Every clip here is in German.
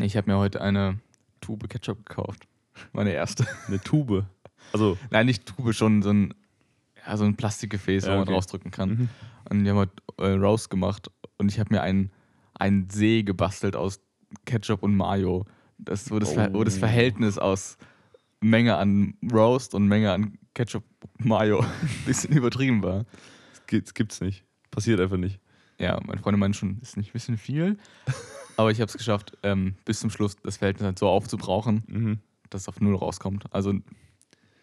Ich habe mir heute eine Tube Ketchup gekauft. Meine erste. Eine Tube. Also, Nein, nicht Tube, schon so ein, ja, so ein Plastikgefäß, Ja, wo man rausdrücken kann. mhm. Und die haben heute äh, Roast gemacht und ich habe mir einen, einen See gebastelt aus Ketchup und Mayo. Das, wo, das Ver wo das Oh. Verhältnis aus Menge an Roast und Menge an Ketchup Mayo ein bisschen übertrieben war. das gibt's nicht. Passiert einfach nicht. Ja, meine Freunde meinen schon, ist nicht ein bisschen viel. Aber ich habe es geschafft, ähm, bis zum Schluss das Verhältnis halt so aufzubrauchen, Mhm. dass es auf Null rauskommt. Also,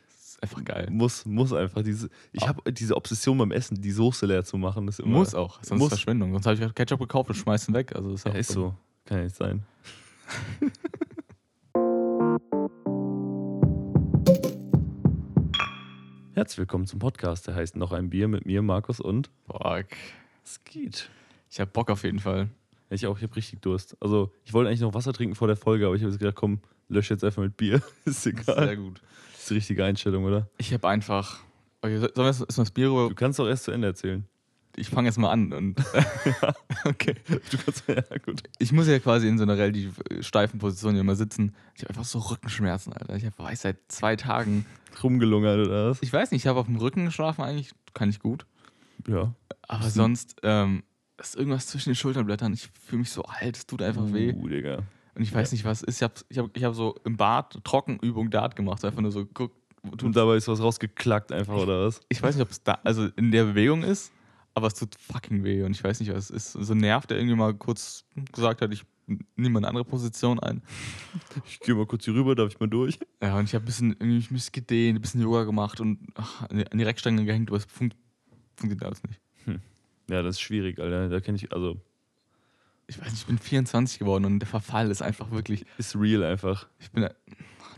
es ist einfach geil. Muss, muss einfach diese. Ich habe diese Obsession beim Essen, die Soße leer zu machen. Ist immer, Muss auch, sonst Muss. Verschwendung. Sonst habe ich Ketchup gekauft und schmeißen weg. Also, ist, Ja, ist so. Kann ja nicht sein. Herzlich willkommen zum Podcast. Der heißt Noch ein Bier mit mir, Markus und Fuck. Es geht. Ich habe Bock auf jeden Fall. Ich auch, ich habe richtig Durst. Also, ich wollte eigentlich noch Wasser trinken vor der Folge, aber ich habe jetzt gedacht, komm, lösch jetzt einfach mit Bier. ist Sehr egal. gut. Das ist die richtige Einstellung, oder? Ich habe einfach. Okay, so- sollen wir erst mal das Bier rüber? Du kannst doch erst zu Ende erzählen. Ich fange jetzt mal an. Und okay. Du kannst, ja, gut. Ich muss ja quasi in so einer relativ äh, steifen Position hier mal sitzen. Ich habe einfach so Rückenschmerzen, Alter. Ich hab, weiß seit zwei Tagen. Rumgelungert oder was? Ich weiß nicht, ich habe auf dem Rücken geschlafen, eigentlich kann ich gut. Ja. Aber sonst ähm, ist irgendwas zwischen den Schulterblättern. Ich fühle mich so alt, es tut einfach weh. Uh, Digga. Und ich weiß nicht, was es ist. Ich habe ich hab, ich hab so im Bad Trockenübung Dart gemacht. So einfach nur so, guck. Und dabei ist was rausgeklackt einfach, oder was? Ich weiß nicht, ob es da, also in der Bewegung ist, aber es tut fucking weh. Und ich weiß nicht, was es ist. So ein Nerv, der irgendwie mal kurz gesagt hat, ich nehme mal eine andere Position ein. Ich gehe mal kurz hier rüber, darf ich mal durch? Ja, und ich habe ein bisschen, irgendwie mich ein bisschen gedehnt, ein bisschen Yoga gemacht und ach, an die- an die Reckstange gehängt, aber es fun funktioniert alles nicht. Ja, das ist schwierig, Alter. Da kenne ich, also, Ich weiß nicht, ich bin 24 geworden und der Verfall ist einfach wirklich. ist real einfach. Ich bin.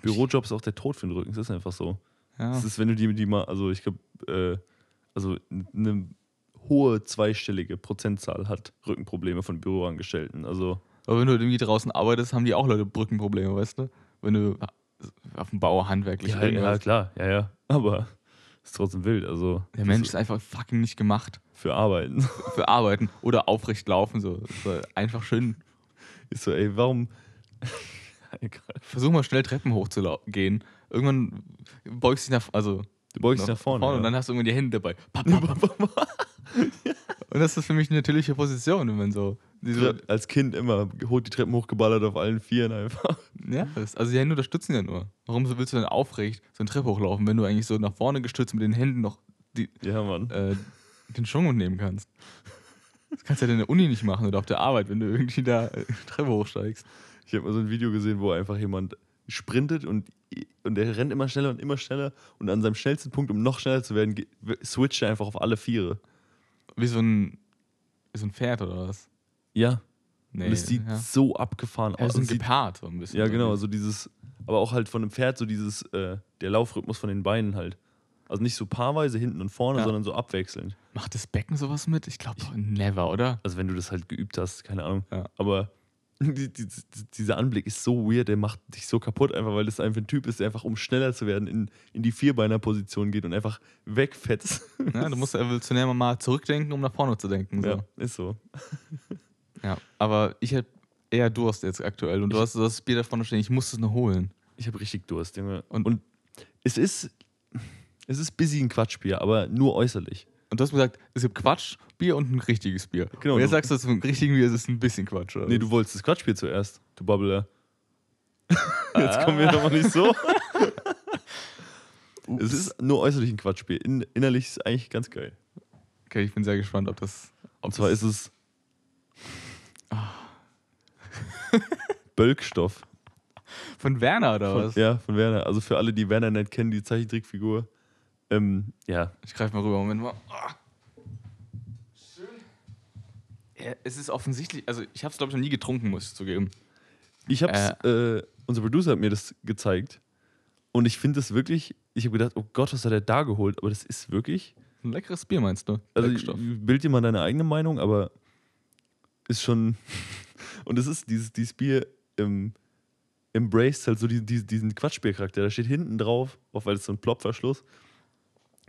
Bürojob ist auch der Tod für den Rücken. Das ist einfach so. Ja, Das ist, wenn du die, die mal, also ich glaube, äh, also eine hohe zweistellige Prozentzahl hat Rückenprobleme von Büroangestellten. Also, aber wenn du irgendwie draußen arbeitest, haben die auch Leute Brückenprobleme, weißt du? Wenn du auf dem Bau handwerklich ja, ja, klar, ja, ja. Aber ist trotzdem wild. Also, Der Mensch ist einfach fucking nicht gemacht für Arbeiten. für Arbeiten oder aufrecht laufen. So. so einfach schön. Ist so, ey, warum. Versuch mal schnell Treppen hochzugehen. Irgendwann beugst du dich nach, also Du beugst dich nach vorne. und ja. dann hast du irgendwann die Hände dabei. Und das ist für mich eine natürliche Position, wenn man so. Diese, Tre- als Kind immer hoch die Treppen hochgeballert auf allen Vieren einfach. ja, also die Hände unterstützen ja nur. Warum so willst du denn aufrecht so eine Treppe hochlaufen, wenn du eigentlich so nach vorne gestützt mit den Händen noch die, Ja, Mann. äh, den Schwung nehmen kannst? Das kannst du ja in der Uni nicht machen oder auf der Arbeit, wenn du irgendwie da äh, Treppe hochsteigst. Ich habe mal so ein Video gesehen, wo einfach jemand sprintet und, und der rennt immer schneller und immer schneller und an seinem schnellsten Punkt, um noch schneller zu werden, switcht er einfach auf alle Viere. Wie so ein, wie so ein Pferd oder was? Ja. Nee, und es sieht ja. so abgefahren aus. so ein Es sieht- Gepard so ein bisschen. ja, genau, also dieses, aber auch halt von einem Pferd so dieses, äh, der Laufrhythmus von den Beinen halt. Also nicht so paarweise hinten und vorne, Ja. sondern so abwechselnd. Macht das Becken sowas mit? Ich glaube never, oder? Also wenn du das halt geübt hast, keine Ahnung. Ja. Aber die, die, die, dieser Anblick ist so weird, der macht dich so kaputt, einfach weil das einfach ein Typ ist, der einfach, um schneller zu werden, in, in die Vierbeiner-Position geht und einfach wegfetzt. Ja, du musst evolutionär mal zurückdenken, um nach vorne zu denken. So. Ja. ist so. Aber ich hätte eher Durst jetzt aktuell und du hast das Bier da vorne stehen, ich muss es nur holen. Ich habe richtig Durst, Junge. Und- Und, es ist, es ist busy ein Quatschbier, aber nur äußerlich. Und du hast gesagt, es gibt Quatschbier und ein richtiges Bier. Genau, Und jetzt sagst du, es ist ein richtiges Bier, es ist ein bisschen Quatsch. Oder? Nee, du wolltest das Quatschbier zuerst, du Babbler. Jetzt kommen wir doch mal nicht so. es ist nur äußerlich ein Quatschbier. In, innerlich ist es eigentlich ganz geil. Okay, ich bin sehr gespannt, ob das. Ob Und zwar ist es Bölkstoff. von Werner oder Von, was? ja, von Werner. Also für alle, die Werner nicht kennen, die Zeichentrickfigur. Ähm, ja, Ich greife mal rüber, Moment mal. Ah. Schön. Ja, es ist offensichtlich, also ich habe es glaube ich noch nie getrunken, muss ich zugeben. ich hab's, äh, unser Producer hat mir das gezeigt. Und ich finde das wirklich, ich habe gedacht, oh Gott, was hat er da geholt? Aber das ist wirklich, Ein leckeres Bier meinst du? also bild dir mal deine eigene Meinung, aber ist schon, und es ist dieses, dieses Bier im, embraced halt so die, die, diesen Quatschbiercharakter. Da steht hinten drauf, auch weil es so ein Plopverschluss,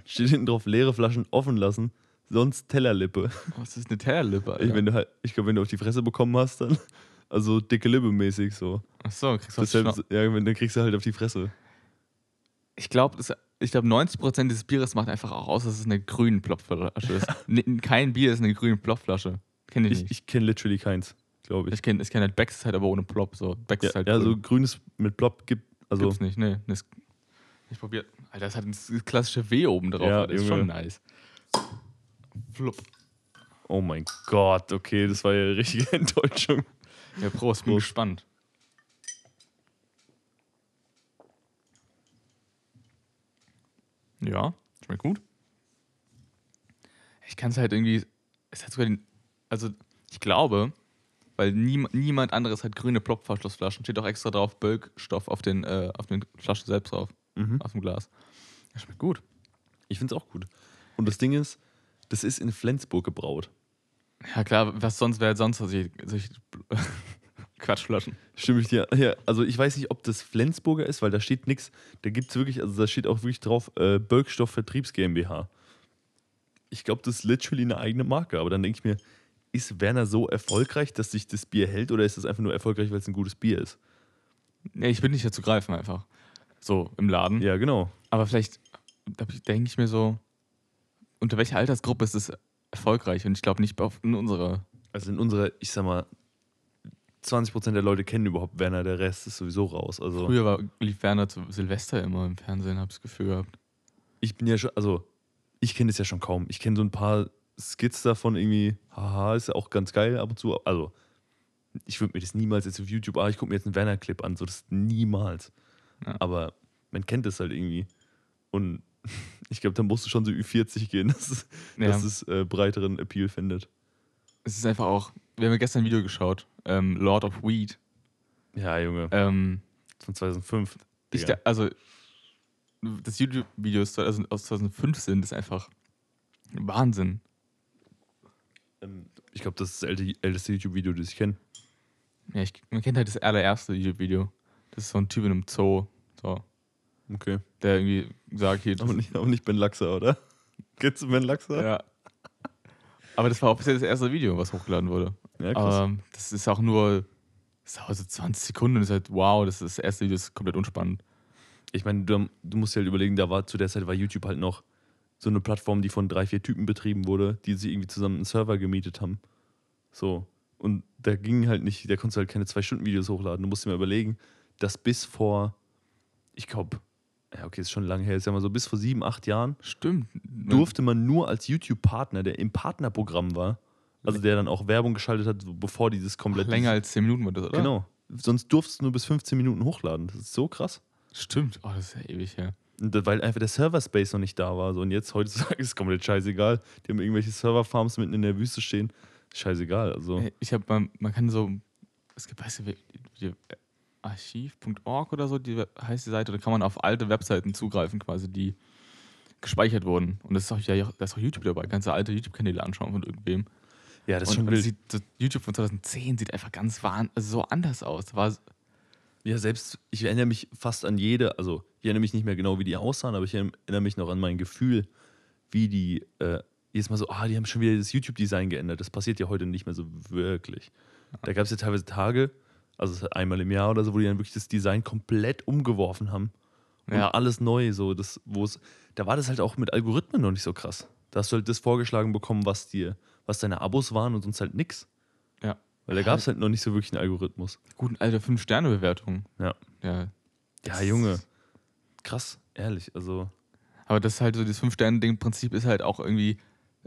steht hinten drauf, leere Flaschen offen lassen, sonst Tellerlippe. Was ist eine Tellerlippe, Alter? Ich, wenn du halt, ich glaube, wenn du auf die Fresse bekommen hast, dann Also dicke Lippe mäßig so. Achso, kriegst du Deshalb, Schna- ja, dann kriegst du halt auf die Fresse. Ich glaube, ich glaube, 90% des Bieres macht einfach auch aus, dass es eine grüne Plopflasche ist. Kein Bier ist eine grüne Plopflasche. Kenne ich Ich, ich kenne literally keins, glaube ich. Ich kenne ich kenn halt Becks halt aber ohne Plop. So. Becks Ja, halt ja so grün. grünes mit Blob gibt. Also, Gibt's nicht, nee. Das, ich probiert. Alter, das hat ein klassische W oben drauf. Ja, das ist schon nice. Flupp. oh mein Gott, okay, das war ja eine richtige Enttäuschung. Ja, Prost, bin Prost. gespannt. Ja, schmeckt gut. Ich kann es halt irgendwie. Es hat sogar den. Also, ich glaube, weil nie, niemand anderes hat grüne Plopverschlussflaschen, steht auch extra drauf Bölkstoff auf den, äh, auf den Flaschen selbst drauf, Mhm. auf dem Glas. Das schmeckt gut. Ich finde es auch gut. Und das Ding ist, das ist in Flensburg gebraut. Ja, klar, was sonst wäre sonst solche, solche Quatschflaschen? Stimme ich dir. Ja, also ich weiß nicht, ob das Flensburger ist, weil da steht nichts. Da gibt es wirklich, also da steht auch wirklich drauf, äh, Bölkstoff Vertriebs GmbH. Ich glaube, das ist literally eine eigene Marke, aber dann denke ich mir, ist Werner so erfolgreich, dass sich das Bier hält oder ist das einfach nur erfolgreich, weil es ein gutes Bier ist? Nee, ich bin nicht dazu greifen einfach. So im Laden. Ja, genau. Aber vielleicht, da denke ich mir so, unter welcher Altersgruppe ist es erfolgreich? Und ich glaube nicht in unserer. Also in unserer, ich sag mal, 20% der Leute kennen überhaupt Werner, der Rest ist sowieso raus. Also Früher war, lief Werner zu Silvester immer im Fernsehen, habe ich das Gefühl gehabt. ich bin ja schon, also ich kenne es ja schon kaum. Ich kenne so ein paar Skits davon irgendwie, haha, ist ja auch ganz geil ab und zu. Also ich würde mir das niemals jetzt auf YouTube, ah, ich gucke mir jetzt einen Werner-Clip an, so das niemals. Ja. Aber man kennt es halt irgendwie. Und ich glaube, da musst du schon so Ü40 gehen, dass es, Ja. dass es äh, breiteren Appeal findet. Es ist einfach auch, wir haben ja gestern ein Video geschaut, ähm, Lord of Weed. Ja, Junge, Ähm, von 2005. ich, da- also, das YouTube-Video ist 2000 aus 2015 ist einfach Wahnsinn. Ähm, ich glaube, das ist das älte- älteste YouTube-Video, das ich kenne. Ja, ich, man kennt halt das allererste YouTube-Video. Das ist so ein Typ in einem Zoo, so, Okay. der irgendwie sagt, hier, Aber nicht, aber nicht Ben Laxer, oder? Kennst du Ben Laxer? Ja. Aber das war offiziell das erste Video, was hochgeladen wurde. Ja, krass. Aber das ist auch nur, das dauert so 20 Sekunden und ist halt, wow, das ist das erste Video, das ist komplett unspannend. Ich meine, du, du musst dir halt überlegen, da war zu der Zeit war YouTube halt noch so eine Plattform, die von drei, vier Typen betrieben wurde, die sich irgendwie zusammen einen Server gemietet haben. So. Und da ging halt nicht, da konntest du halt keine zwei-Stunden-Videos hochladen. Du musst dir mal überlegen, dass bis vor, ich glaube, ja, okay, ist schon lange her, ist ja mal so bis vor sieben, acht Jahren, Stimmt. durfte man nur als YouTube-Partner, der im Partnerprogramm war, also der dann auch Werbung geschaltet hat, bevor dieses Ach, komplett. länger als 10 Minuten war das, oder? Genau. Sonst durftest du nur bis 15 Minuten hochladen. Das ist so krass. Stimmt. Oh, das ist ja ewig her. Das- Weil einfach der Server-Space noch nicht da war. So. Und jetzt heutzutage ist es komplett scheißegal. Die haben irgendwelche Server-Farms mitten in der Wüste stehen. Scheißegal. Also, Ich habe, man, man kann so, es gibt, weißt du, wie- archiv.org oder so, die heißt die Seite, da kann man auf alte Webseiten zugreifen, quasi, die gespeichert wurden. Und das ist auch, ja, da ist auch YouTube dabei. Du alte YouTube-Kanäle anschauen von irgendwem. ja, das ist und, schon wild. sieht, das YouTube von 2010 sieht einfach ganz wahn, also so anders aus. War, Ja, selbst, ich erinnere mich fast an jede, also ich erinnere mich nicht mehr genau, wie die aussahen, aber ich erinnere mich noch an mein Gefühl, wie die, äh, jedes Mal so, ah, die haben schon wieder das YouTube-Design geändert. Das passiert ja heute nicht mehr so wirklich. Da gab es ja teilweise Tage, also einmal im Jahr oder so, wo die dann wirklich das Design komplett umgeworfen haben. Und Ja. alles neu, so, das, wo es, da war das halt auch mit Algorithmen noch nicht so krass. Da hast du halt das vorgeschlagen bekommen, was dir, was deine Abos waren und sonst halt nix. ja, Weil da gab es halt noch nicht so wirklich einen Algorithmus. guten alte 5-Sterne-Bewertung. Ja. Ja. Ja, Junge. Krass, ehrlich. Also, Aber das ist halt so, das 5-Sterne-Ding-Prinzip ist halt auch irgendwie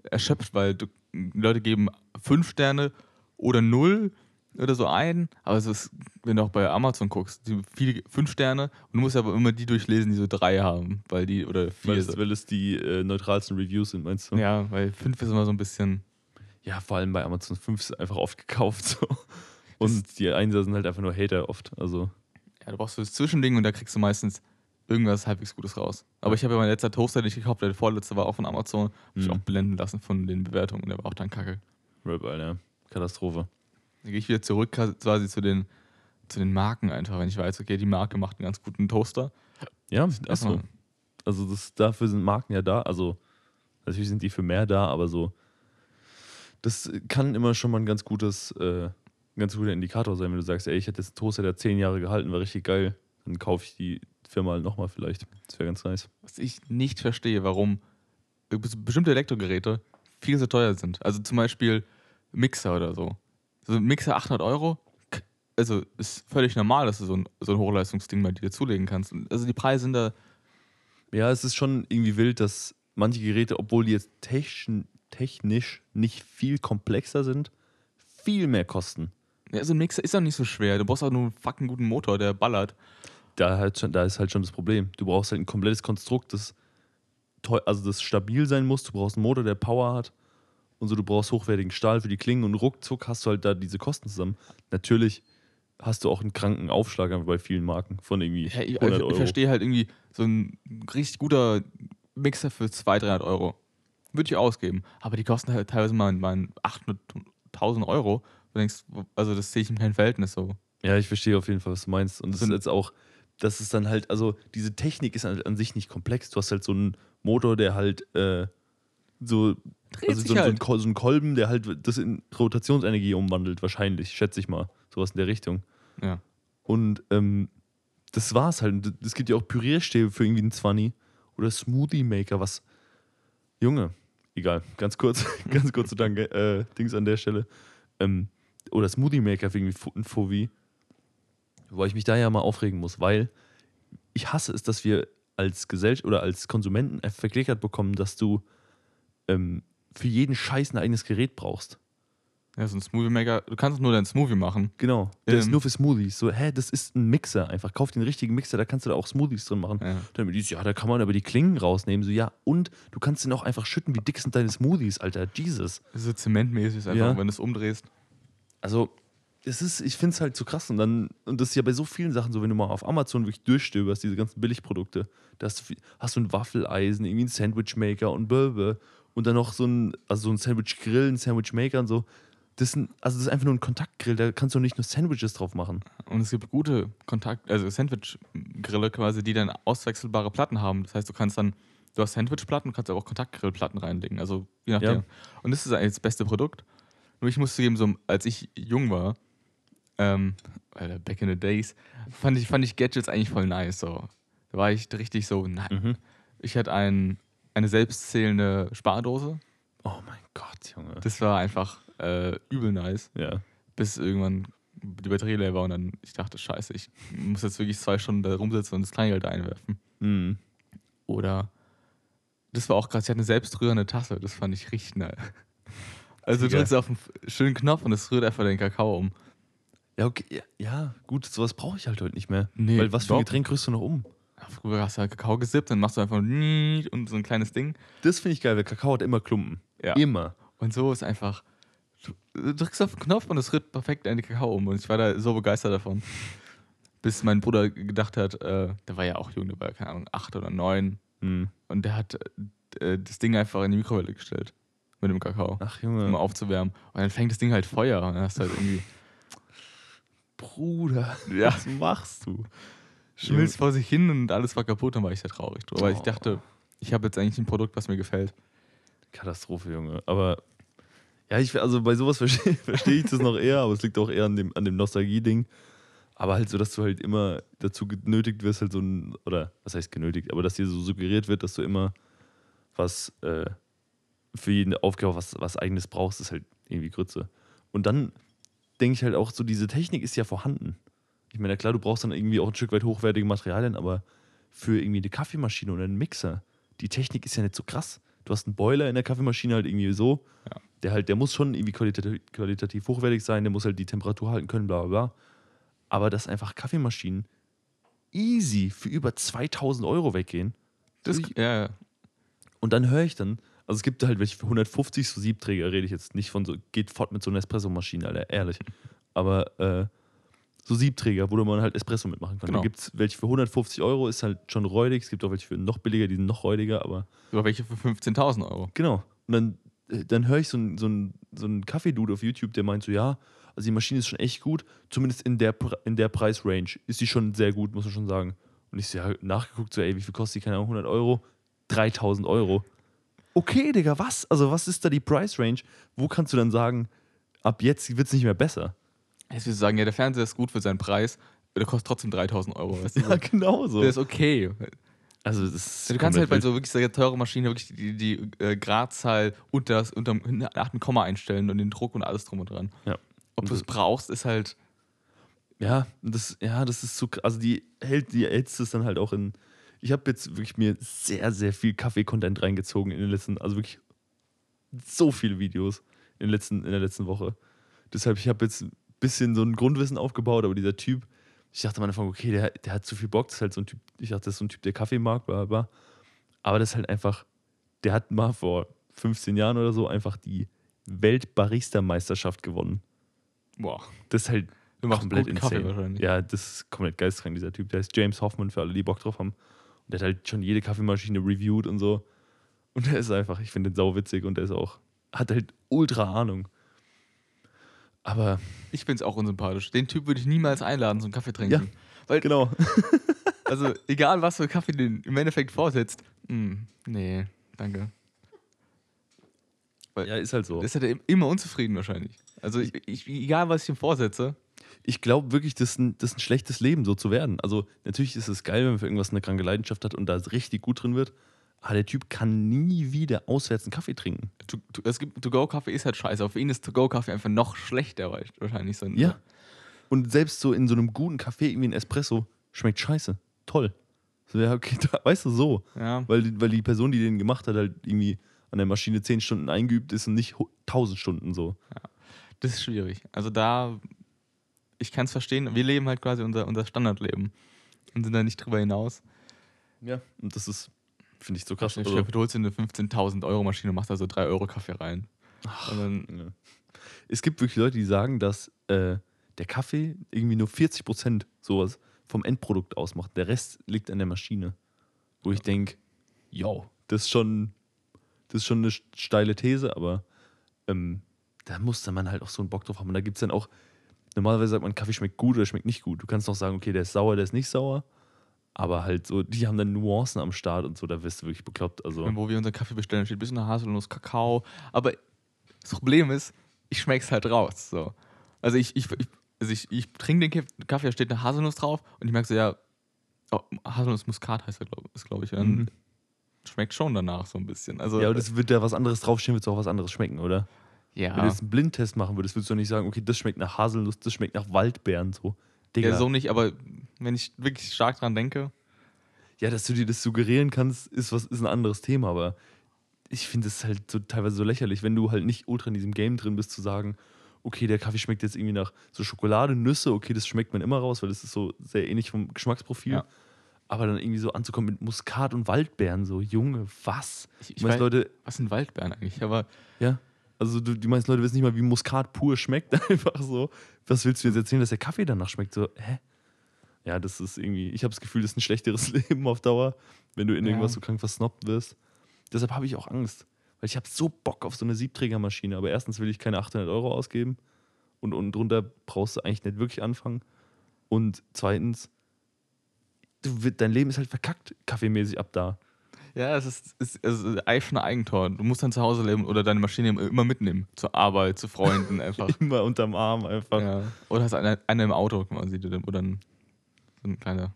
erschöpft, weil du, Leute geben 5 Sterne oder 0 oder so ein. Aber es ist, wenn du auch bei Amazon guckst, die viele 5 Sterne und du musst aber immer die durchlesen, die so 3 haben, weil die, oder weil 4. es, weil es die äh, neutralsten Reviews sind, meinst du? Ja, weil 5 ist immer so ein bisschen. Ja, vor allem bei Amazon 5 ist einfach oft gekauft. So. Und die Einser sind halt einfach nur Hater oft. Also, Ja, du brauchst so das Zwischending und da kriegst du meistens irgendwas halbwegs Gutes raus. Aber ich habe ja mein letzter Toaster, den ich gekauft der vorletzte war auch von Amazon, hab ich Mhm. auch blenden lassen von den Bewertungen und der war auch dann kacke. Rip, Alter. Katastrophe. Dann gehe ich wieder zurück quasi zu den, zu den Marken einfach, wenn ich weiß, okay, die Marke macht einen ganz guten Toaster. Ja, ist so. Also, das, dafür sind Marken ja da. Also, natürlich sind die für mehr da, aber so, das kann immer schon mal ein ganz gutes, äh, ein ganz guter Indikator sein, wenn du sagst, ey, ich hätte jetzt einen Toaster, der zehn Jahre gehalten, war richtig geil. Dann kaufe ich die Firma halt nochmal vielleicht. Das wäre ganz nice. Was ich nicht verstehe, warum bestimmte Elektrogeräte viel so teuer sind. Also zum Beispiel Mixer oder so. So ein Mixer 800 Euro, also ist völlig normal, dass du so ein, so ein Hochleistungsding bei dir zulegen kannst. Also die Preise sind da, Ja, es ist schon irgendwie wild, dass manche Geräte, obwohl die jetzt techn technisch nicht viel komplexer sind, viel mehr kosten. ja, so ein Mixer ist doch nicht so schwer. Du brauchst auch nur einen fucking guten Motor, der ballert. Da, halt schon, da ist halt schon das Problem. Du brauchst halt ein komplettes Konstrukt, das, also das stabil sein muss. Du brauchst einen Motor, der Power hat. Und so, du brauchst hochwertigen Stahl für die Klingen und ruckzuck hast du halt da diese Kosten zusammen. Natürlich hast du auch einen kranken Aufschlag bei vielen Marken von irgendwie Ja, ich, 100 ich, Euro. ich verstehe halt irgendwie so ein richtig guter Mixer für 200, 300 Euro. Würde ich ausgeben. Aber die kosten halt teilweise mal, mal 800, 1000 Euro. Du denkst, also das sehe ich in keinem Verhältnis so. Ja, ich verstehe auf jeden Fall, was du meinst. Und ist So ein- jetzt auch, das ist dann halt, also diese Technik ist an, an sich nicht komplex. Du hast halt so einen Motor, der halt äh, so, Dreht also sich so, halt. So ein Kolben, der halt das in Rotationsenergie umwandelt, wahrscheinlich, schätze ich mal. Sowas in der Richtung. Ja. Und ähm, das war's halt. Es gibt ja auch Pürierstäbe für irgendwie einen 20 oder Smoothie Maker, was. Junge, egal, ganz kurz, ganz kurz zu danke, äh, Dings an der Stelle. Ähm, oder Smoothie Maker für irgendwie ein Fovi. Wo ich mich da ja mal aufregen muss, weil ich hasse es, dass wir als Gesellschaft oder als Konsumenten verklickert bekommen, dass du ähm, für jeden Scheiß ein eigenes Gerät brauchst. Ja, so ein Smoothie Maker, du kannst nur deinen Smoothie machen. Genau. Der ist Ähm. nur für Smoothies. So, hä, das ist ein Mixer. Einfach kauf den richtigen Mixer, da kannst du da auch Smoothies drin machen. Ja. Dann die, ja, da kann man aber die Klingen rausnehmen. So, ja, und du kannst den auch einfach schütten. Wie dick sind deine Smoothies, Alter? Jesus. So zementmäßig ist einfach, Ja. wenn du es umdrehst. Also, es ist, ich finde es halt so krass. Und dann, und das ist ja bei so vielen Sachen so, wenn du mal auf Amazon wirklich durchstöberst, diese ganzen Billigprodukte, da hast du, hast du ein Waffeleisen, irgendwie einen Sandwichmaker und blablabla. Und dann noch so ein, also so ein Sandwich-Grill, ein Sandwichmaker und so. Das, sind, also das ist einfach nur ein Kontaktgrill, da kannst du nicht nur Sandwiches drauf machen. Und es gibt gute Kontakt, also Sandwich-Grille quasi, die dann auswechselbare Platten haben. Das heißt, du kannst dann, du hast Sandwich-Platten, kannst aber auch Kontaktgrillplatten reinlegen. Also je nachdem. Ja. Und das ist eigentlich das beste Produkt. Nur ich muss zugeben, so als ich jung war, ähm, back in the days, fand ich, fand ich Gadgets eigentlich voll nice. So. Da war ich richtig so, nein. Mhm. Ich hatte ein, eine selbstzählende Spardose. Oh mein Gott, Junge. Das war einfach äh, übel nice. ja. bis irgendwann die Batterie leer war und dann ich dachte, scheiße, ich muss jetzt wirklich zwei Stunden da rumsitzen und das Kleingeld einwerfen. Mhm. Oder das war auch krass, ich hatte eine selbstrührende Tasse, das fand ich richtig nice. Also du drückst auf einen schönen Knopf und es rührt einfach den Kakao um. Ja, okay. Ja, gut, sowas brauche ich halt heute nicht mehr. Nee, Weil was für ein doch. Getränk rührst du noch um? Früher hast du halt Kakao gesippt, dann machst du einfach und so ein kleines Ding. Das finde ich geil, weil Kakao hat immer Klumpen. Ja. Immer. Und so ist einfach, du drückst auf den Knopf und es rührt perfekt in den Kakao um. Und ich war da so begeistert davon. Bis mein Bruder gedacht hat, äh, der war ja auch jung, der war, keine Ahnung, acht oder neun. Mhm. Und der hat äh, das Ding einfach in die Mikrowelle gestellt. Mit dem Kakao. Ach, Um Junge. aufzuwärmen. Und dann fängt das Ding halt Feuer. Und dann hast du halt irgendwie. Bruder, Ja. was machst du? schmilzt vor sich hin und alles war kaputt. Dann war ich sehr traurig drüber. Weil ich Oh. dachte, ich habe jetzt eigentlich ein Produkt, was mir gefällt. Katastrophe, Junge. Aber ja, ich, also bei sowas verstehe versteh ich das noch eher, aber es liegt auch eher an dem, an dem Nostalgie-Ding. Aber halt so, dass du halt immer dazu genötigt wirst, halt so ein, oder was heißt genötigt, aber dass dir so suggeriert wird, dass du immer was äh, für jede Aufgabe was, was eigenes brauchst, ist halt irgendwie Grütze. Und dann denke ich halt auch so, diese Technik ist ja vorhanden. Ich meine, klar, du brauchst dann irgendwie auch ein Stück weit hochwertige Materialien, aber für irgendwie eine Kaffeemaschine oder einen Mixer, die Technik ist ja nicht so krass. Du hast einen Boiler in der Kaffeemaschine halt irgendwie so, Ja. der halt, der muss schon irgendwie qualitativ, qualitativ hochwertig sein, der muss halt die Temperatur halten können, bla bla bla. Aber dass einfach Kaffeemaschinen easy für über 2000 Euro weggehen. Das, Ich- ja, ja. Und dann höre ich dann, also es gibt halt welche für 150 so Siebträger, rede ich jetzt nicht von so, geht fort mit so einer Espresso-Maschine, Alter, ehrlich. Aber äh, so Siebträger, wo man halt Espresso mitmachen kann. Genau. Da gibt es welche für 150 Euro, ist halt schon räudig. Es gibt auch welche für noch billiger, die sind noch räudiger, aber Sogar welche für 15.000 Euro. genau. Und dann, äh, dann höre ich so einen so einen- so einen Kaffee-Dude auf YouTube, der meint so, ja, also die Maschine ist schon echt gut, zumindest in der, in der Preisrange ist sie schon sehr gut, muss man schon sagen. Und ich so, ja, nachgeguckt, so, ey, wie viel kostet die? Keine Ahnung, 100 Euro? 3000 Euro. Okay, Digga, was? Also, was ist da die Price Range? Wo kannst du dann sagen, ab jetzt wird es nicht mehr besser? Jetzt willst du sagen, ja, der Fernseher ist gut für seinen Preis, der kostet trotzdem 3000 Euro. Weißt du? Ja, genau so. Der ist okay. Also, das ist Du kannst halt bei so wirklich sehr teuren Maschinen wirklich die, die äh, Gradzahl unter, das, unter dem Komma einstellen und den Druck und alles drum und dran. Ja. Ob du es brauchst, ist halt. Ja, das, ja, das ist so, kr- also die hält, die hältst es dann halt auch in, ich habe jetzt wirklich mir sehr, sehr viel Kaffee-Content reingezogen in den letzten, also wirklich so viele Videos in, den letzten, in der letzten Woche. Deshalb, ich habe jetzt ein bisschen so ein Grundwissen aufgebaut, aber dieser Typ, ich dachte am Anfang, okay, der, der hat zu viel Bock, das ist halt so ein Typ, ich dachte, das ist so ein Typ, der Kaffee mag, bla, bla. Aber das ist halt einfach, der hat mal vor 15 Jahren oder so einfach die Weltbarista-Meisterschaft gewonnen. Boah. Das ist halt komplett guten Kaffee insane. wahrscheinlich. Ja, das ist komplett geistkrank, dieser Typ. Der ist James Hoffman, für alle, die Bock drauf haben. Der hat halt schon jede Kaffeemaschine reviewed und so. Und der ist einfach, ich finde den sau witzig und der ist auch, hat halt ultra Ahnung. Aber, Ich find's auch unsympathisch. Den Typ würde ich niemals einladen zum Kaffee trinken. Ja. Weil, genau. also, egal was für Kaffee den im Endeffekt vorsetzt. Hm, nee, danke. ja, ist halt so. Ist er immer unzufrieden wahrscheinlich. Also, ich, ich, egal was ich ihm vorsetze. Ich glaube wirklich, das ist, ein, das ist ein schlechtes Leben, so zu werden. Also, natürlich ist es geil, wenn man für irgendwas eine kranke Leidenschaft hat und da richtig gut drin wird. Aber der Typ kann nie wieder auswärts einen Kaffee trinken. To, to, es gibt To-Go-Kaffee ist halt scheiße. Auf ihn ist To-Go-Kaffee einfach noch schlechter wahrscheinlich. So Ja. Und selbst so in so einem guten Kaffee, irgendwie ein Espresso, schmeckt scheiße. Toll. So, ja, okay, da, weißt du, so. Ja. Weil, die- weil die Person, die den gemacht hat, halt irgendwie an der Maschine 10 Stunden eingeübt ist und nicht 1000 Stunden so. Das ist schwierig. Also da, ich kann es verstehen, wir leben halt quasi unser, unser Standardleben und sind da nicht drüber hinaus. Ja. Und das ist, finde ich so krass. Dir Also, du holst dir eine 15.000 Euro Maschine und machst da so 3 Euro Kaffee rein. Und dann, ja. Es gibt wirklich Leute, die sagen, dass äh, der Kaffee irgendwie nur 40 Prozent sowas vom Endprodukt ausmacht. Der Rest liegt an der Maschine. Wo ich denke, yo, das ist schon, das ist schon eine steile These, aber ähm, da muss dann man halt auch so einen Bock drauf haben. Und da gibt es dann auch, normalerweise sagt man, Kaffee schmeckt gut oder schmeckt nicht gut. Du kannst noch sagen, okay, der ist sauer, der ist nicht sauer. Aber halt so, die haben dann Nuancen am Start und so, da wirst du wirklich bekloppt. Also, wo wir unseren Kaffee bestellen, steht ein bisschen Haselnuss, Kakao. Aber das Problem ist, ich schmeck's halt raus. So. Also ich, ich, ich, also ich, ich trinke den Kaff- Kaffee, da steht eine Haselnuss drauf und ich merke so, ja, oh, Haselnuss Muskat heißt er, glaube glaub ich. Mhm. schmeckt schon danach so ein bisschen. Also, ja, aber das wird da was anderes draufstehen, wird es auch was anderes schmecken, oder? Ja. Wenn du jetzt einen Blindtest machen würdest, würdest du nicht sagen, okay, das schmeckt nach Haselnuss, das schmeckt nach Waldbeeren so. Digga. Ja, so nicht, aber wenn ich wirklich stark dran denke, Ja, dass du dir das suggerieren kannst, ist, was, ist ein anderes Thema, aber ich finde es halt so teilweise so lächerlich, wenn du halt nicht ultra in diesem Game drin bist, zu sagen, okay, der Kaffee schmeckt jetzt irgendwie nach so Schokolade, Nüsse, okay, das schmeckt man immer raus, weil das ist so sehr ähnlich vom Geschmacksprofil. Ja. Aber dann irgendwie so anzukommen mit Muskat und Waldbeeren, so, Junge, was? ich, Ich weiß, Leute, was sind Waldbeeren eigentlich? Aber ja. Also du, die meisten Leute wissen nicht mal, wie Muskat pur schmeckt. Einfach so. Was willst du jetzt erzählen, dass der Kaffee danach schmeckt? So, hä? Ja, das ist irgendwie, ich habe das Gefühl, das ist ein schlechteres Leben auf Dauer, wenn du in Ja. irgendwas so krank versnobbt wirst. Deshalb habe ich auch Angst. Weil ich habe so Bock auf so eine Siebträgermaschine. Aber erstens will ich keine 800 Euro ausgeben. Und, und drunter brauchst du eigentlich nicht wirklich anfangen. Und zweitens, du, dein Leben ist halt verkackt, kaffeemäßig ab da. Ja, es ist, es ist, ist ein Eigentor. Du musst dann zu Hause leben oder deine Maschine immer mitnehmen. Zur Arbeit, zu Freunden einfach. Immer unterm Arm einfach. ja. Oder hast eine, eine im Auto quasi, dann so ein kleiner,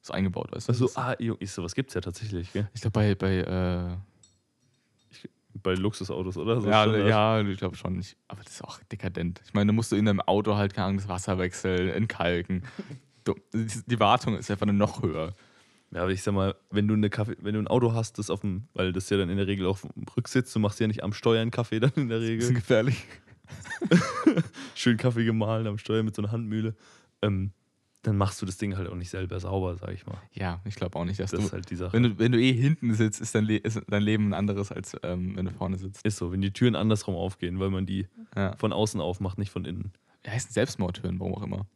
so eingebaut, weißt du? Also, Das- ah, ich sowas gibt es ja tatsächlich, gell? ich glaube bei, bei äh, Bei Luxusautos, oder? So ja, ja, ich glaube schon. Ich, aber das ist auch dekadent. Ich meine, da musst du in deinem Auto halt keine Ahnung, das Wasser wechseln, entkalken. Die Wartung ist einfach noch höher. Ja, aber ich sag mal, wenn du, eine Kaffee, wenn du ein Auto hast, das auf dem, weil das ja dann in der Regel auf dem Rücksitz, du machst ja nicht am Steuer einen Kaffee dann in der Das ist Regel. gefährlich. Schön Kaffee gemahlen am Steuer mit so einer Handmühle. Ähm, dann machst du das Ding halt auch nicht selber sauber, sag ich mal. Ja, ich glaube auch nicht, dass Das du, ist halt die Sache. wenn du, wenn du eh hinten sitzt, ist dein, Le ist dein Leben ein anderes, als ähm, wenn du vorne sitzt. ist so, wenn die Türen andersrum aufgehen, weil man die Ja. von außen aufmacht, nicht von innen. Die heißen Selbstmordtüren, warum auch immer.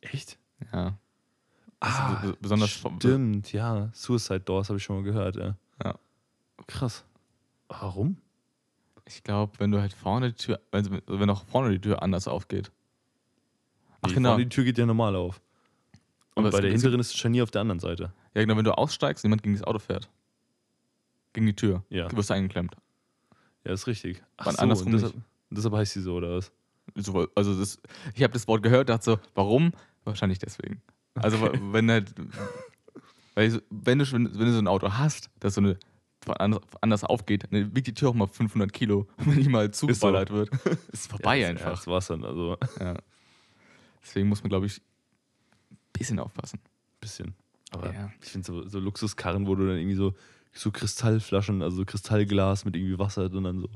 Echt? Ja. Ah, be- besonders Stimmt, ja. Suicide Doors habe ich schon mal gehört, ja. Ja. Krass. Warum? Ich glaube, wenn du halt vorne die Tür, also wenn auch vorne die Tür anders aufgeht. Ach Nee, genau. vorne Die Tür geht ja normal auf. Und Aber es bei der hinteren ist das Scharnier auf der anderen Seite. Ja, genau, wenn du aussteigst und jemand gegen das Auto fährt. Gegen die Tür. Ja. Du wirst eingeklemmt. Ja, ist richtig. Ach Wann so, andersrum deshalb, deshalb heißt sie so, oder was? so, also das, ich habe das Wort gehört, dachte so, warum? Wahrscheinlich deswegen. Also Okay. wenn halt, weil so- wenn du wenn du so ein Auto hast, das so eine anders, aufgeht, dann wiegt die Tür auch mal 500 Kilo, wenn die mal zugeballert wird. Ist vorbei Ja, einfach. Ja, das war's dann. Also Ja. Deswegen muss man, glaube ich, ein bisschen aufpassen. bisschen. Aber Ja. ich finde so, so Luxuskarren, wo du dann irgendwie so, so Kristallflaschen, also so Kristallglas mit irgendwie Wasser drin dann so.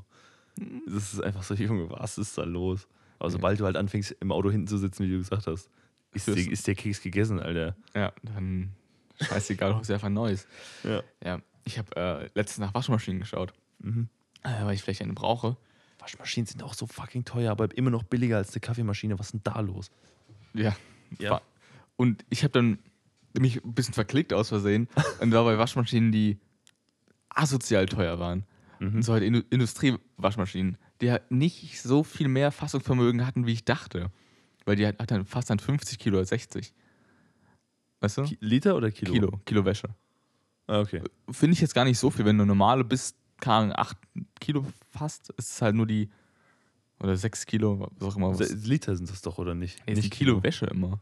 Das ist einfach so, Junge, was ist da los? Aber sobald du halt anfängst, im Auto hinten zu sitzen, wie du gesagt hast, ist, der, ist der Keks gegessen, Alter. Ja, dann scheißegal, holst du einfach ein neues. Ja. Ja, ich habe äh, letztens nach Waschmaschinen geschaut, Mhm. äh, weil ich vielleicht eine brauche. Waschmaschinen sind auch so fucking teuer, aber immer noch billiger als eine Kaffeemaschine. Was ist denn da los? Ja. Ja. Und ich habe dann mich ein bisschen verklickt aus Versehen und war bei Waschmaschinen, die asozial teuer waren. Mhm. Und so halt Indu Industriewaschmaschinen, die halt nicht so viel mehr Fassungsvermögen hatten, wie ich dachte. Weil die hat, dann fast dann 50 Kilo oder 60. Weißt du? Ki- Liter oder Kilo? Kilo, Kilo Wäsche. Ah, okay. Finde ich jetzt gar nicht so viel. Wenn du normale bis, keine Ahnung, 8 Kilo fasst, ist es halt nur die, oder 6 Kilo, was auch immer. Was, Liter sind das doch, oder nicht? nee, ist ein Kilo Wäsche immer.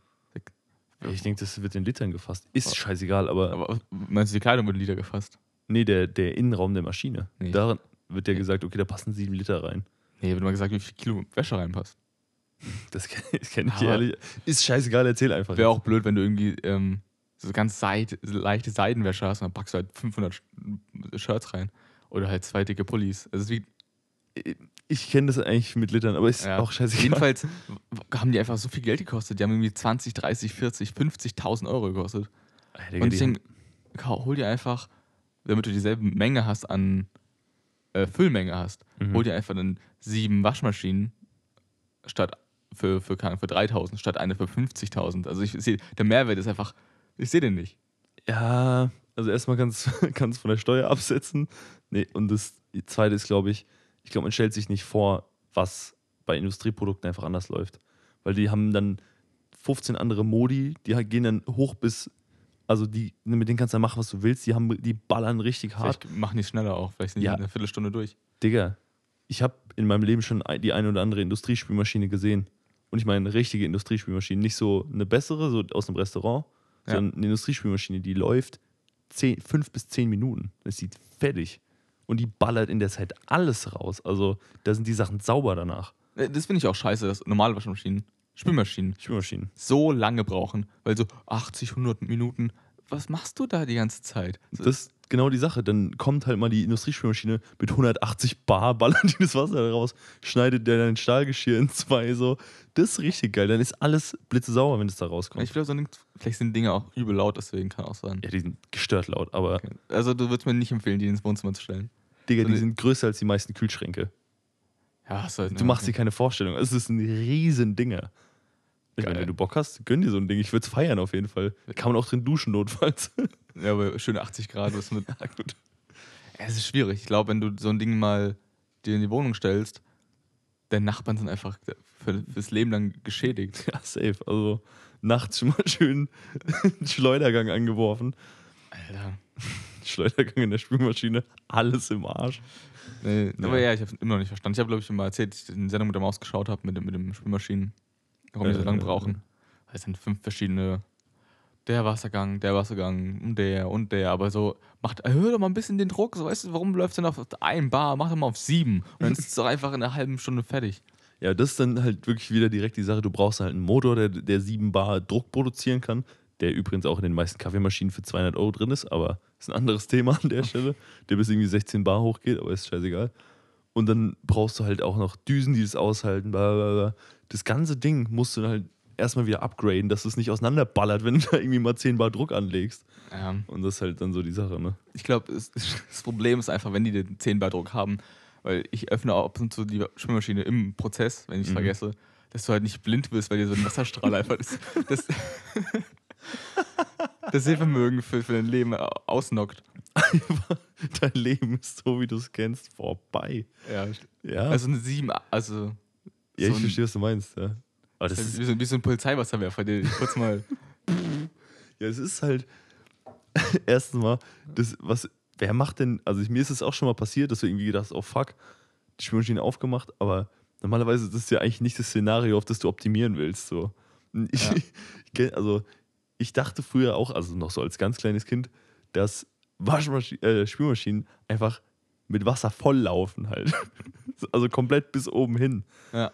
Ich denke, das wird in Litern gefasst. Ist scheißegal, aber, Aber meinst du, die Kleidung wird in Liter gefasst? nee, der, der Innenraum der Maschine. Nee. Darin wird ja gesagt, okay, da passen sieben Liter rein. Nee, wird mal gesagt, wie viel Kilo Wäsche reinpasst. Das kenne kenn ich ehrlich. Ist scheißegal, erzähl einfach. Wäre auch blöd, wenn du irgendwie ähm, so ganz seid, leichte Seidenwäsche hast und dann packst du halt 500 Sh- Shirts rein. Oder halt zwei dicke Pullis. Also wie, Ich kenne das eigentlich mit Litern, aber ist ja. auch scheißegal. Jedenfalls haben die einfach so viel Geld gekostet. Die haben irgendwie 20, 30, 40, 50.000 Euro gekostet. Digga, Und deswegen, hol dir einfach, damit du dieselbe Menge hast an äh, Füllmenge hast, Mhm. hol dir einfach dann sieben Waschmaschinen statt für, für, für 3000 statt eine für 50.000. Also ich sehe, der Mehrwert ist einfach, ich sehe den nicht. Ja, also erstmal kannst du von der Steuer absetzen. Nee, und das zweite ist, glaube ich, ich glaube, man stellt sich nicht vor, was bei Industrieprodukten einfach anders läuft. Weil die haben dann 15 andere Modi, die halt gehen dann hoch bis, also die, mit denen kannst du dann machen, was du willst, die, haben, die ballern richtig hart. Vielleicht machen die schneller auch, vielleicht sind die Ja. in einer Viertelstunde durch. Digga, ich habe in meinem Leben schon die eine oder andere Industriespülmaschine gesehen. Und ich meine, eine richtige Industriespülmaschine, nicht so eine bessere, so aus einem Restaurant, Ja. sondern eine Industriespülmaschine, die läuft 10, 5 bis 10 Minuten. Das sieht fertig. Und die ballert in der Zeit alles raus. Also da sind die Sachen sauber danach. Äh, Das finde ich auch scheiße, dass normale Waschmaschinen, Spülmaschinen, Spülmaschinen. so lange brauchen, weil so 80, 100 Minuten, was machst du da die ganze Zeit? So, Das genau die Sache. Dann kommt halt mal die Industriespülmaschine mit 180 Bar, ballert die das Wasser da raus, schneidet der dein Stahlgeschirr in zwei. So. Das ist richtig geil. Dann ist alles blitzesauber, wenn es da rauskommt. ich glaube, so vielleicht sind Dinge auch übel laut, deswegen kann auch sein. Ja, die sind gestört laut, aber Also du würdest mir nicht empfehlen, die ins Wohnzimmer zu stellen. Digga, So die eine- sind größer als die meisten Kühlschränke. Ja, halt, Du machst dir keine Vorstellung. Es ist ein riesen Dinger. Ich meine, wenn du Bock hast, gönn dir so ein Ding. Ich würde es feiern auf jeden Fall. Kann man auch drin duschen, notfalls. Ja, aber schön 80 Grad ist mit. Ja, gut. Ja, es ist schwierig. Ich glaube, wenn du so ein Ding mal dir in die Wohnung stellst, deine Nachbarn sind einfach für, fürs Leben lang geschädigt. ja, safe. Also nachts schon mal schön einen Schleudergang angeworfen. Alter. Schleudergang in der Spülmaschine. Alles im Arsch. Nee, Ja. Aber ja, ich habe immer noch nicht verstanden. Ich habe, glaube ich, schon mal erzählt, dass ich eine Sendung mit der Maus geschaut habe, mit, dem- mit dem Spülmaschinen. Warum die so lange äh, brauchen. Weil es sind fünf verschiedene. Der Wassergang, der Wassergang und der und der. Aber so, macht, erhöhe doch mal ein bisschen den Druck. So, weißt du, warum läuft denn auf ein Bar? Mach doch mal auf sieben. Und dann ist es doch einfach in einer halben Stunde fertig. Ja, das ist dann halt wirklich wieder direkt die Sache. Du brauchst halt einen Motor, der, der 7 Bar Druck produzieren kann. Der übrigens auch in den meisten Kaffeemaschinen für 200 Euro drin ist, aber ist ein anderes Thema an der Stelle. Der bis irgendwie 16 Bar hochgeht, aber ist scheißegal. Und dann brauchst du halt auch noch Düsen, die das aushalten. Bla bla bla. Das ganze Ding musst du halt erstmal wieder upgraden, dass es nicht auseinanderballert, wenn du da irgendwie mal 10 Bar Druck anlegst. Ja. Und das ist halt dann so die Sache, ne? Ich glaube, das Problem ist einfach, wenn die den 10 Bar Druck haben, weil ich öffne auch ab und zu die Spülmaschine im Prozess, wenn ich es Mhm. vergesse, dass du halt nicht blind wirst, weil dir so ein Wasserstrahl einfach das, das, das Sehvermögen für, für dein Leben au- ausnockt. Dein Leben ist so, wie du es kennst, vorbei. Ja, Ja, also eine 7, also ja so ich verstehe, was du meinst. Ja. Aber das ist, wie so, wie so ein Polizeiwasserwerfer, der dich kurz mal. Ja, es ist halt erstens mal, das, was, wer macht denn, also ich, mir ist es auch schon mal passiert, dass du irgendwie gedacht hast, oh fuck, die Spülmaschine aufgemacht, aber normalerweise ist das ja eigentlich nicht das Szenario, auf das du optimieren willst. So. Ich, Ja. ich, also, ich dachte früher auch, also noch so als ganz kleines Kind, dass Waschmaschinen, äh, Spülmaschinen einfach mit Wasser volllaufen halt. also komplett bis oben hin. Ja.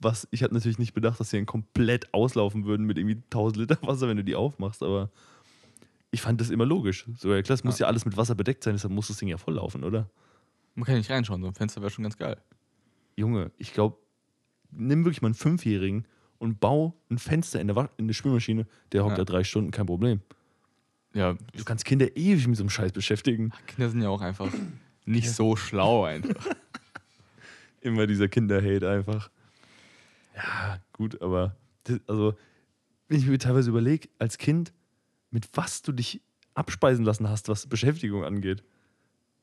Was ich hatte natürlich nicht bedacht, dass sie dann komplett auslaufen würden mit irgendwie 1000 Liter Wasser, wenn du die aufmachst, aber ich fand das immer logisch. So, ja klar, es muss ja alles mit Wasser bedeckt sein, deshalb muss das Ding ja volllaufen, oder? Man kann nicht reinschauen, so ein Fenster wäre schon ganz geil. Junge, ich glaube, nimm wirklich mal einen Fünfjährigen und bau ein Fenster in der, Wa- in der Spülmaschine, der hockt Ja. da drei Stunden, kein Problem. Ja, Du kannst Kinder ewig mit so einem Scheiß beschäftigen. Kinder sind ja auch einfach nicht so schlau einfach. Immer dieser Kinderhate einfach. Ja, gut, aber das, also, wenn ich mir teilweise überlege, als Kind, mit was du dich abspeisen lassen hast, was Beschäftigung angeht.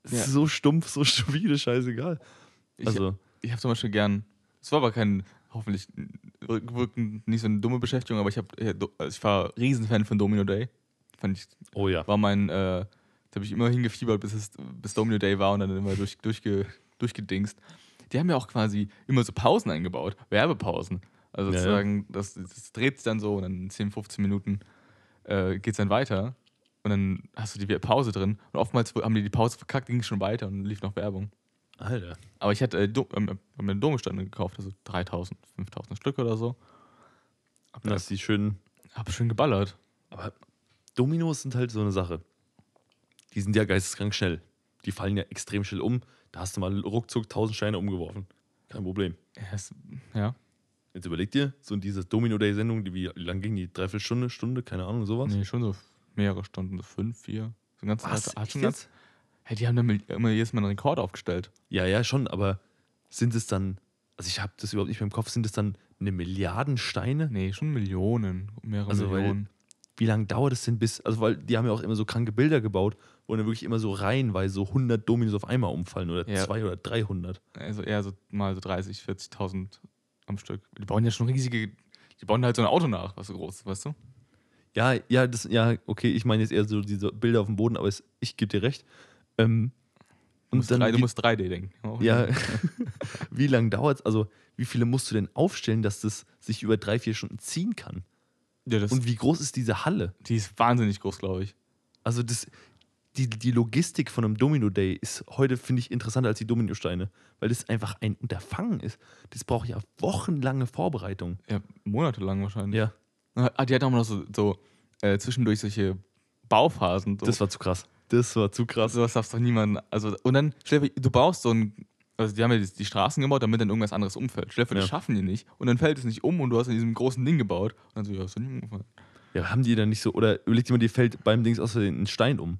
Es Ja. ist so stumpf, so stupide, scheißegal. Ich, Also, ich habe zum Beispiel gern, es war aber kein, hoffentlich rückwirkend nicht so eine dumme Beschäftigung, aber ich, hab, äh, also ich war Riesenfan von Domino Day. Fand ich, oh ja. war mein, äh, da habe ich immer hingefiebert, bis, es, bis Domino Day war und dann immer durch, durchge, durchgedingst. Die haben ja auch quasi immer so Pausen eingebaut, Werbepausen. Also Ja, sozusagen, das, das dreht sich dann so und dann in 10, 15 Minuten äh, geht es dann weiter. Und dann hast du die Pause drin. Und oftmals haben die die Pause verkackt, ging schon weiter und lief noch Werbung. Alter. Aber ich hatte äh, Do ähm, hab mir Domestände gekauft, also 3000, 5000 Stück oder so. Hab, Das ist die schönen hab schön geballert. Aber Dominos sind halt so eine Sache. Die sind ja geisteskrank schnell. Die fallen ja extrem schnell um. Da hast du mal ruckzuck 1000 Steine umgeworfen. Kein Problem. Es, ja. Jetzt überleg dir, so diese Domino Day Sendung, die wie lang ging die? Dreiviertel Stunde, keine Ahnung, sowas. Nee, schon so mehrere Stunden, so fünf, vier. So ein ganzes Was? Hat, schon ganz, hey, die haben dann immer jedes Mal einen Rekord aufgestellt. Ja, ja, schon, aber sind es dann, also ich habe das überhaupt nicht mehr im Kopf, sind es dann eine Milliarden Steine? Nee, schon Millionen, mehrere Also, weil- Millionen. Wie lange dauert es denn bis, also weil die haben ja auch immer so kranke Bilder gebaut, wo dann wirklich immer so reihenweise so 100 Dominos auf einmal umfallen oder Ja. 200 oder 300. Also eher so mal so 30, 40.000 am Stück. Die bauen ja schon riesige, die bauen halt so ein Auto nach, was so groß ist, weißt du? Ja, ja, das, ja, okay, ich meine jetzt eher so diese Bilder auf dem Boden, aber es, ich gebe dir recht. Ähm, Du und musst, dann, drei, du wie, musst 3D denken. Auch ja, wie lange dauert es, also wie viele musst du denn aufstellen, dass das sich über drei, vier Stunden ziehen kann? ja das, Und wie groß ist diese Halle? die ist wahnsinnig groß, glaube ich. Also das, die, die Logistik von einem Domino Day ist heute, finde ich, interessanter als die Dominosteine, weil das einfach ein Unterfangen ist. Das braucht ja wochenlange Vorbereitung. Ja, monatelang wahrscheinlich. Ja, Ah, die hat auch noch so, so äh, zwischendurch solche Bauphasen. So. das war zu krass. Das war zu krass. sowas darfst doch niemand. Also, und dann, stell du baust so ein. Also, die haben ja die, die Straßen gebaut, damit dann irgendwas anderes umfällt. Stell dir Ja. das schaffen die nicht. Und dann fällt es nicht um und du hast in diesem großen Ding gebaut. Und dann so, ja, ist doch nicht umgefallen. Ja, haben die dann nicht so, oder überleg dir mal, dir fällt beim Dings aus ein Stein um.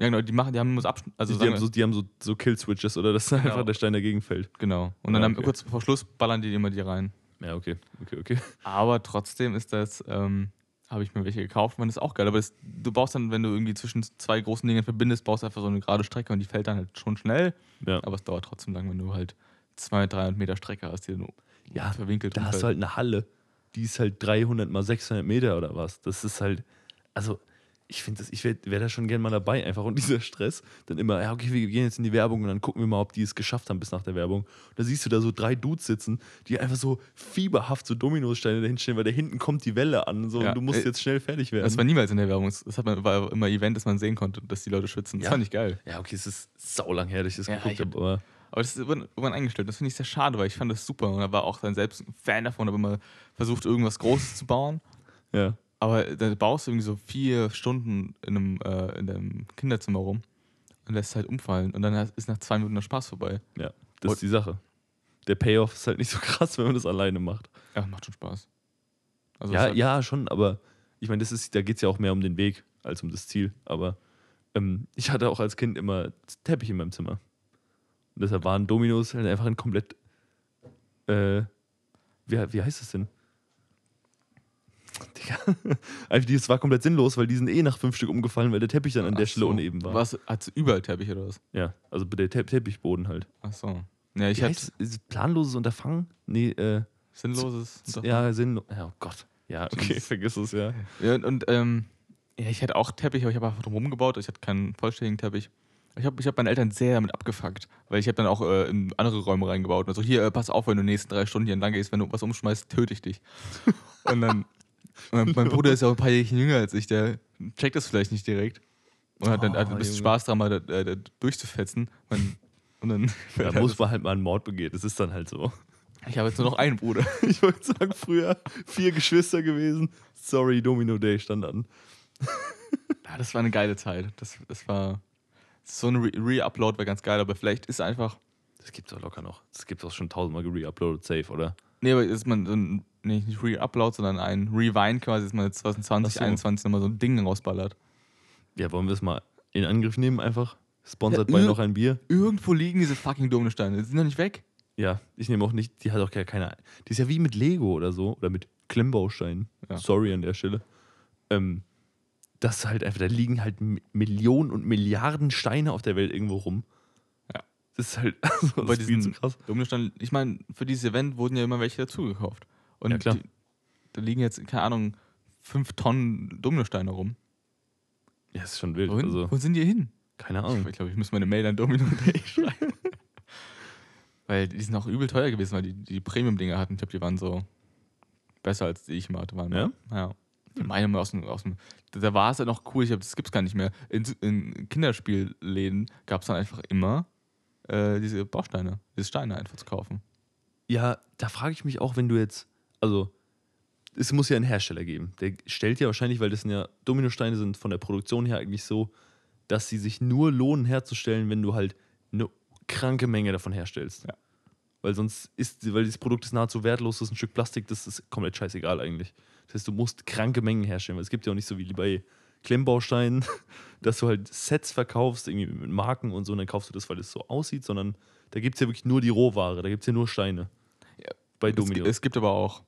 Ja, genau, die machen, die haben so Abschnitt. Also, die, sagen haben so, die haben so, so Kill-Switches oder dass Genau. einfach der Stein dagegen fällt. genau. Und dann Ja, okay. kurz vor Schluss ballern die immer die rein. Ja, okay, okay, okay. Aber trotzdem ist das, ähm, habe ich mir welche gekauft, man ist auch geil. Aber das, du baust dann, wenn du irgendwie zwischen zwei großen Dingen verbindest, baust du einfach so eine gerade Strecke und die fällt dann halt schon schnell. Ja, Aber es dauert trotzdem lang, wenn du halt 200, 300 Meter Strecke hast, die du Ja, verwinkelt da hast du halt eine Halle, die ist halt 300 mal 600 Meter oder was. Das ist halt, also ich finde das, ich wäre wär da schon gern mal dabei, einfach und dieser Stress. Dann immer, ja, okay, wir gehen jetzt in die Werbung und dann gucken wir mal, ob die es geschafft haben bis nach der Werbung. Und da siehst du da so drei Dudes sitzen, die einfach so fieberhaft so Dominosteine dahinstellen, weil da hinten kommt die Welle an so, Ja, und du musst jetzt schnell fertig werden. Das war niemals in der Werbung. Das hat man, war immer Event, dass man sehen konnte, dass die Leute schwitzen. Das Ja. fand ich geil. ja, okay, es ist saulang her, dass ich das Ja, geguckt habe, aber Aber das ist irgendwann eingestellt. Das finde ich sehr schade, weil ich fand das super. Und da war auch dann selbst ein Fan davon, habe immer versucht, irgendwas Großes zu bauen. ja. Aber da baust du irgendwie so vier Stunden in einem, äh, in einem Kinderzimmer rum und lässt es halt umfallen. Und dann ist nach zwei Minuten der Spaß vorbei. Ja, das Und- ist die Sache. Der Payoff ist halt nicht so krass, wenn man das alleine macht. Ja, macht schon Spaß. Also Ja, hat- ja, schon, aber ich meine, das ist, da geht es ja auch mehr um den Weg als um das Ziel. Aber ähm, ich hatte auch als Kind immer Teppich in meinem Zimmer. Und deshalb waren Dominos halt einfach ein komplett. Äh, wie, wie heißt das denn? Digga. Einfach, das war komplett sinnlos, weil die sind eh nach fünf Stück umgefallen, weil der Teppich dann an der Ach Stelle so. uneben war. Was? Hat überall Teppich oder was? Ja, also der Te Teppichboden halt. Ach so. Ja, ich Wie heißt? Ist es planloses Unterfangen? Nee, äh, sinnloses. ja, sinnlos. Ja, oh Gott. Ja, okay, vergiss es, ja. Ja, und, und ähm, ja, ich hatte auch Teppich, aber ich habe einfach drum rumgebaut. Ich hatte keinen vollständigen Teppich. Ich habe ich hab meine Eltern sehr damit abgefuckt, weil ich habe dann auch äh, in andere Räume reingebaut. Also hier, äh, pass auf, wenn du die nächsten drei Stunden hier entlang gehst, wenn du was umschmeißt, töte ich dich. und dann, dann mein Bruder ist ja auch ein paar Jährchen jünger als ich, der checkt das vielleicht nicht direkt. Und hat dann Oh, hat ein bisschen Junge. Spaß daran, mal da, da, durchzufetzen. Man, und dann Da muss man halt mal einen Mord begehen. Das ist dann halt so. ich habe jetzt nur noch einen Bruder. Ich wollte sagen, früher vier Geschwister gewesen. Sorry, Domino Day stand an. Ja, das war eine geile Zeit. Das, das war so ein Re- Re-Upload wäre ganz geil, aber vielleicht ist einfach. Das gibt's auch locker noch. Das gibt's auch schon tausendmal gereuploadet, safe, oder? Nee, aber ist man so ein, nee, nicht Re-Upload, sondern ein Rewind quasi, dass man jetzt 2020, Ach so. 2021 nochmal so ein Ding rausballert. Ja, wollen wir es mal in Angriff nehmen einfach? Sponsert Ja, bei noch ein Bier? Irgendwo liegen diese fucking Dominosteine. Die sind doch nicht weg. Ja, ich nehme auch nicht, die hat auch gar keine. Die ist ja wie mit Lego oder so. Oder mit Klemmbausteinen. Ja. Sorry an der Stelle. Ähm, das ist halt einfach, da liegen halt Millionen und Milliarden Steine auf der Welt irgendwo rum. Ja. Das ist halt also, Bei das ist viel zu diesen krass. Ich meine, für dieses Event wurden ja immer welche dazugekauft. Und Ja, klar. Die, da liegen jetzt, keine Ahnung, fünf Tonnen Dominosteine rum. Ja, das ist schon wild. Wohin? Also, Wo sind die hin? keine Ahnung. Ich glaube, ich muss meine Mail an Domino schreiben. weil die sind auch übel teuer gewesen, weil die die Premium-Dinger hatten. Ich glaube, die waren so besser als die ich mal hatte. Waren Ja? Ja. Ich meine mal aus dem, aus dem. Da war es ja noch cool, ich hab, das gibt's gar nicht mehr. In, in Kinderspielläden gab es dann einfach immer äh, diese Bausteine, diese Steine einfach zu kaufen. Ja, da frage ich mich auch, wenn du jetzt, also es muss ja einen Hersteller geben. Der stellt ja wahrscheinlich, weil das sind ja Dominosteine sind von der Produktion her eigentlich so, dass sie sich nur lohnen herzustellen, wenn du halt eine kranke Menge davon herstellst. Ja. Weil sonst ist, weil dieses Produkt ist nahezu wertlos, das ist ein Stück Plastik, das ist komplett scheißegal eigentlich. Das heißt, du musst kranke Mengen herstellen, weil es gibt ja auch nicht so wie bei Klemmbausteinen, dass du halt Sets verkaufst, irgendwie mit Marken und so, und dann kaufst du das, weil es so aussieht, sondern da gibt es ja wirklich nur die Rohware, da gibt es ja nur Steine. Ja. Bei Es, Domino. gi- es gibt aber auch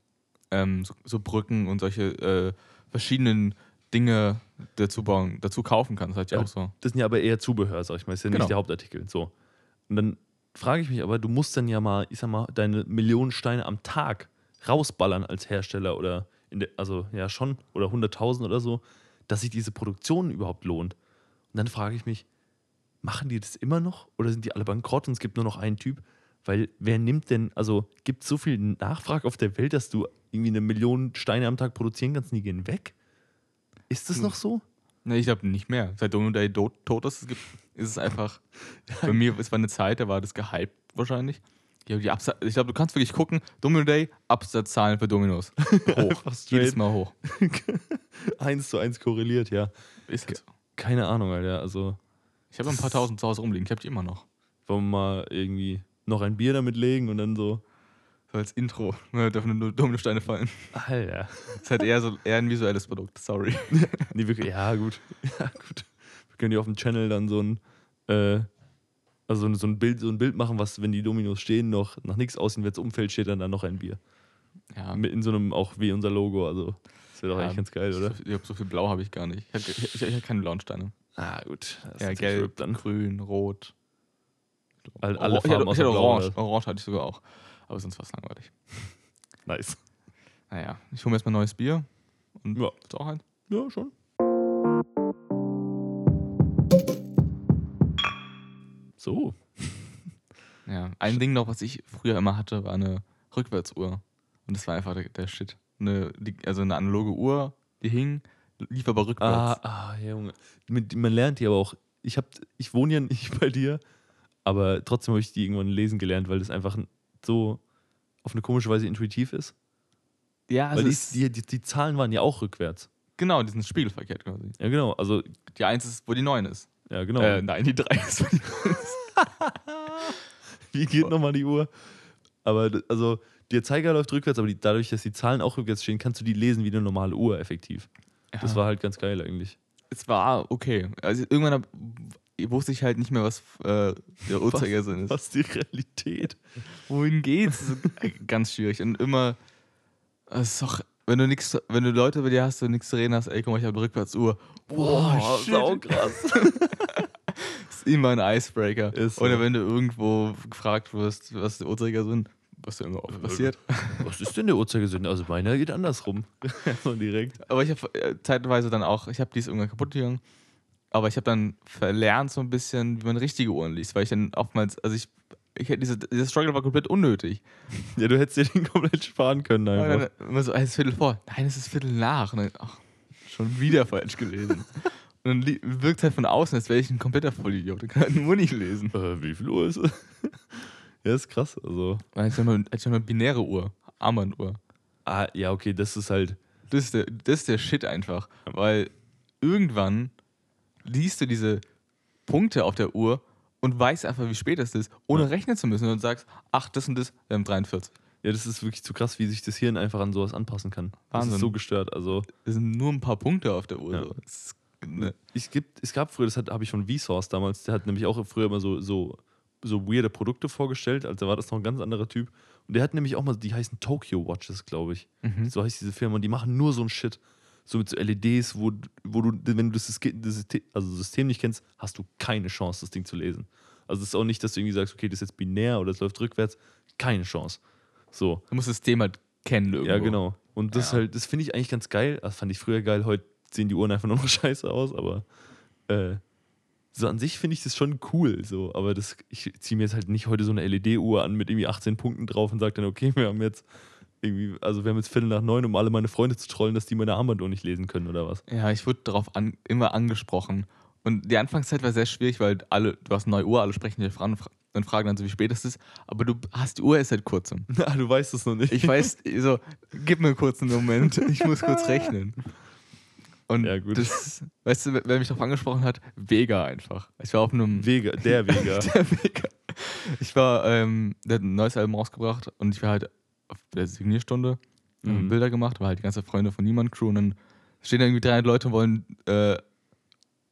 ähm, so, so Brücken und solche äh, verschiedenen Dinge dazu bauen, dazu kaufen kannst. Halt ja Ja. auch so. Das sind ja aber eher Zubehör, sag ich mal. Ist ja Genau. nicht der Hauptartikel. So. Und dann frage ich mich aber, du musst dann ja mal, ich sag mal, deine Millionen Steine am Tag rausballern als Hersteller oder in der, also ja schon, oder 100.000 oder so, dass sich diese Produktion überhaupt lohnt. Und dann frage ich mich, machen die das immer noch oder sind die alle bankrott und es gibt nur noch einen Typ? Weil wer nimmt denn, also gibt es so viel Nachfrage auf der Welt, dass du irgendwie eine Million Steine am Tag produzieren kannst die gehen weg? Ist das Hm. noch so? Nee, ich glaube nicht mehr. Seit Domino Day tot, ist, es gibt, ist es einfach. Bei mir, es war eine Zeit, da war das gehypt wahrscheinlich. Ich glaube, du kannst wirklich gucken, Domino Day, Absatzzahlen für Dominos. Hoch. Jedes Mal hoch. eins zu eins korreliert, ja. Ist halt so. Keine Ahnung, Alter. Also, Ich habe ein paar tausend zu Hause rumliegen, ich habe die immer noch. wollen wir mal irgendwie noch ein Bier damit legen und dann so. So als Intro. Da dürfen nur Dominosteine fallen. Alter. Das ist halt eher so eher ein visuelles Produkt, sorry. Nee, wirklich, ja, gut. Ja, gut. Wir können ja auf dem Channel dann so ein, äh, also so ein Bild, so ein Bild machen, was, wenn die Dominos stehen, noch nach nichts aussehen, wenn das Umfeld steht, dann, dann noch ein Bier. Ja, Mit in so einem, auch wie unser Logo. Also, das wäre doch Ja, eigentlich ganz geil, oder? Ich glaube, so viel Blau habe ich gar nicht. Ich habe ich, ich, ich hab keine blauen Steine. Ah, gut. Ja, gelb, dann. grün, rot. Alle, alle ich hatte, Farben ich hatte außer Blau, orange. Orange hatte ich sogar auch. Aber sonst war es langweilig. Nice. Naja, ich hole mir erstmal ein neues Bier. Und Ja. du auch ein? Ja, schon. So. Ja. Ein Ding noch, was ich früher immer hatte, war eine Rückwärtsuhr. Und das war einfach der, der Shit. Eine, die, also eine analoge Uhr, die hing, lief aber Ah, rückwärts. ah, Junge. Mit, man lernt die aber auch. Ich, hab, ich wohne ja nicht bei dir, aber trotzdem habe ich die irgendwann lesen gelernt, weil das einfach so auf eine komische Weise intuitiv ist. ja, also weil die, die, die, die Zahlen waren ja auch rückwärts. genau, diesen spiegelverkehrt quasi. Ja, genau. Also, Die 1 ist, wo die 9 ist. ja, genau. Äh, nein, die 3 ist, wo die 9 ist. Wie geht nochmal die Uhr? Aber also, der Zeiger läuft rückwärts, aber die, dadurch, dass die Zahlen auch rückwärts stehen, kannst du die lesen wie eine normale Uhr effektiv. Das Ja. war halt ganz geil eigentlich. Es war okay. Also irgendwann wusste ich halt nicht mehr, was äh, der Uhrzeigersinn ist. Was die Realität. Wohin geht's? Äh, ganz schwierig. Und immer, es ist doch, wenn du nichts, wenn du Leute bei dir hast, du nichts zu reden hast, ey, guck mal, ich habe eine Rückwärtsuhr. Boah, sau krass. Das ist immer ein Icebreaker. Ist so. Oder wenn du irgendwo gefragt wirst, was der Uhrzeigersinn, was da immer oft passiert. Was ist denn der Uhrzeigersinn? Also, meiner geht andersrum. so direkt. Aber ich habe äh, zeitweise dann auch, ich habe die ist irgendwann kaputt gegangen. Aber ich habe dann verlernt so ein bisschen, wie man richtige Uhren liest, weil ich dann oftmals, also ich, ich hätte diese, dieser Struggle war komplett unnötig. Ja, du hättest dir den komplett sparen können einfach. dann immer so, es ist Viertel vor. Nein, es ist Viertel nach. Und dann, ach, schon wieder falsch gelesen. Und dann wirkt es halt von außen, als wäre ich ein kompletter Vollidiot. Ich kann halt nur nicht lesen. Äh, wie viel Uhr ist es? ja, ist krass. Also, Weil ich mal, ich hab mal binäre Uhr, Armbanduhr. ah, ja, okay, das ist halt. Das ist der, das ist der Shit einfach. Weil irgendwann liest du diese Punkte auf der Uhr und weißt einfach, wie spät es ist, ohne Ja. rechnen zu müssen. Und sagst, ach, das und das, wir haben 43. Ja, das ist wirklich zu krass, wie sich das Hirn einfach an sowas anpassen kann. Das Wahnsinn. ist so gestört. Also, Das sind nur ein paar Punkte auf der Uhr. Ja. So. Das ist, ne. es, gibt, es gab früher, das habe ich von Vsauce damals, der hat nämlich auch früher immer so, so, so weirde Produkte vorgestellt. Also, war das noch ein ganz anderer Typ. Und der hat nämlich auch mal, die heißen Tokyo Watches, glaube ich. Mhm. So heißt diese Firma. Und die machen nur so ein Shit. So mit so LEDs, wo, wo du, wenn du das System, also System nicht kennst, hast du keine Chance, das Ding zu lesen. Also es ist auch nicht, dass du irgendwie sagst, okay, das ist jetzt binär oder es läuft rückwärts. Keine Chance. So. Du musst das Thema kennen irgendwo. Ja, genau. Und das Ja. halt, das finde ich eigentlich ganz geil. Das fand ich früher geil. Heute sehen die Uhren einfach nur noch scheiße aus, aber äh, so an sich finde ich das schon cool. So, aber das, ich ziehe mir jetzt halt nicht heute so eine LED-Uhr an mit irgendwie 18 Punkten drauf und sage dann, okay, wir haben jetzt irgendwie, also wir haben jetzt Viertel nach neun, um alle meine Freunde zu trollen, dass die meine Armbanduhr nicht lesen können oder was. Ja, ich wurde darauf an, immer angesprochen. Und die Anfangszeit war sehr schwierig, weil alle, du hast eine neue Uhr, alle sprechen dich an und fragen dann so, wie spät es ist. Aber du hast die Uhr erst seit kurzem. Ah, du weißt es noch nicht. Ich weiß, so, gib mir kurz einen Moment, ich muss kurz rechnen. Und Ja, gut. das, weißt du, wer mich darauf angesprochen hat? Vega einfach. Ich war auf einem. Vega, der Vega. der Vega. Ich war, ähm, der hat ein neues Album rausgebracht und ich war halt auf der Signierstunde, haben Mhm. Bilder gemacht, war halt die ganze Freunde von Niemand Crew und dann stehen da irgendwie 300 Leute und wollen äh,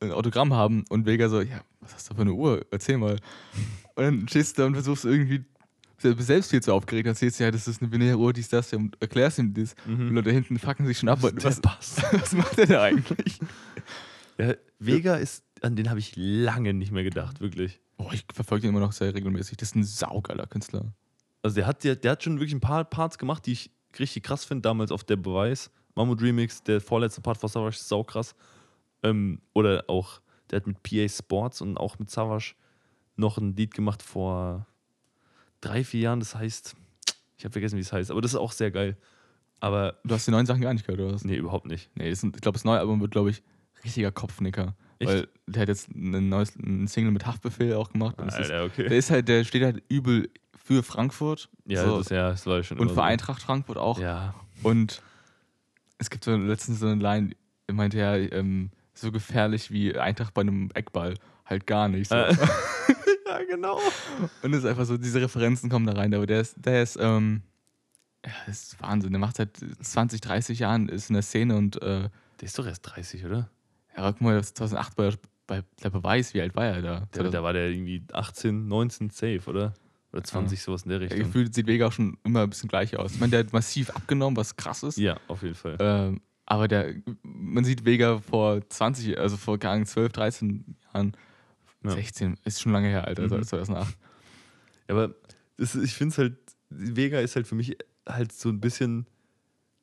ein Autogramm haben und Vega so, ja, was hast du für eine Uhr? Erzähl mal. Und dann stehst du da und versuchst irgendwie du selbst viel zu aufgeregt, erzählst ja, das ist eine binäre Uhr, dies, das, und erklärst ihm das. Und die Mhm. Leute hinten fucken sich schon ab. Was, was macht der da eigentlich? Ja, Vega ist, an den habe ich lange nicht mehr gedacht, wirklich. Oh, ich verfolge ihn immer noch sehr regelmäßig. Das ist ein saugeiler Künstler. Also der hat, der, der hat schon wirklich ein paar Parts gemacht, die ich richtig krass finde. Damals auf der Beweis, Mammut Remix, der vorletzte Part von Savage ist saukrass. Ähm, oder auch, der hat mit PA Sports und auch mit Savage noch ein Lied gemacht vor drei, vier Jahren. Das heißt, ich habe vergessen, wie es heißt, aber das ist auch sehr geil. Aber Du hast die neuen Sachen gar nicht gehört, oder was? nee, überhaupt nicht. Nee, ist ich glaube, das neue Album wird, glaube ich, richtiger Kopfnicker. Echt? Weil der hat jetzt ein neues ein Single mit Haftbefehl auch gemacht. Das ist, Alter, okay. der ist halt, der steht halt übel für Frankfurt. ja, so, das, ja, das war schon und für so. Eintracht Frankfurt auch. Ja, Und es gibt so letztens so eine Line, er meinte ja, ähm, so gefährlich wie Eintracht bei einem Eckball. Halt gar nicht. So. Äh. ja, genau. Und es ist einfach so, diese Referenzen kommen da rein. Aber der ist, der ist, ähm, ja, das ist Wahnsinn. Der macht seit 20, 30 Jahren, ist in der Szene und äh, Der ist doch erst 30, oder? ja, guck mal, 2008 bei, bei der Beweis, wie alt war er da? Der, da war der irgendwie 18, 19 safe, oder? Oder 20, sowas in der Ja, Richtung. Gefühlt sieht Vega auch schon immer ein bisschen gleich aus. Ich meine, der hat massiv abgenommen, was krass ist. Ja, auf jeden Fall. Ähm, aber der, man sieht Vega vor 20, also vor keine Ahnung, 12, 13 Jahren, Ja. 16, ist schon lange her, Alter, Mhm. 2008. Aber das, ich finde es halt, Vega ist halt für mich halt so ein bisschen,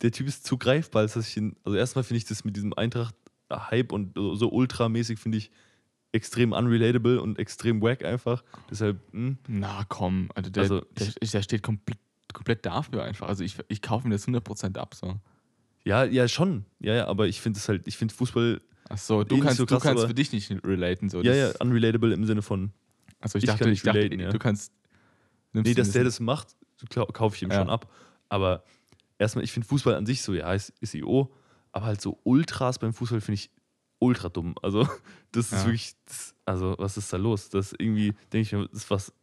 der Typ ist zu greifbar, als dass ich ihn, also erstmal finde ich das mit diesem Eintracht-Hype und so ultramäßig finde ich extrem unrelatable und extrem wack einfach. Deshalb, hm, Na komm, also der, Also, der, der steht komplett, komplett dafür einfach. Also ich, ich kaufe mir das 100% ab. So. ja, ja, schon. Ja, ja, aber ich finde es halt, ich finde Fußball, Achso, Eh du nicht kannst, so krass, du kannst für dich nicht relaten. So. ja, ja, unrelatable im Sinne von, Also ich ich dachte, ich dachte relaten, ja. du kannst. nee, dass der das macht, kaufe ich ihm Ja. schon ab. Aber erstmal, ich finde Fußball an sich so, ja, ist, ist IO, aber halt so Ultras beim Fußball finde ich ultra dumm. Also, das ist Ja. wirklich, das, also, was ist da los? Das irgendwie, denke ich mir, ist was,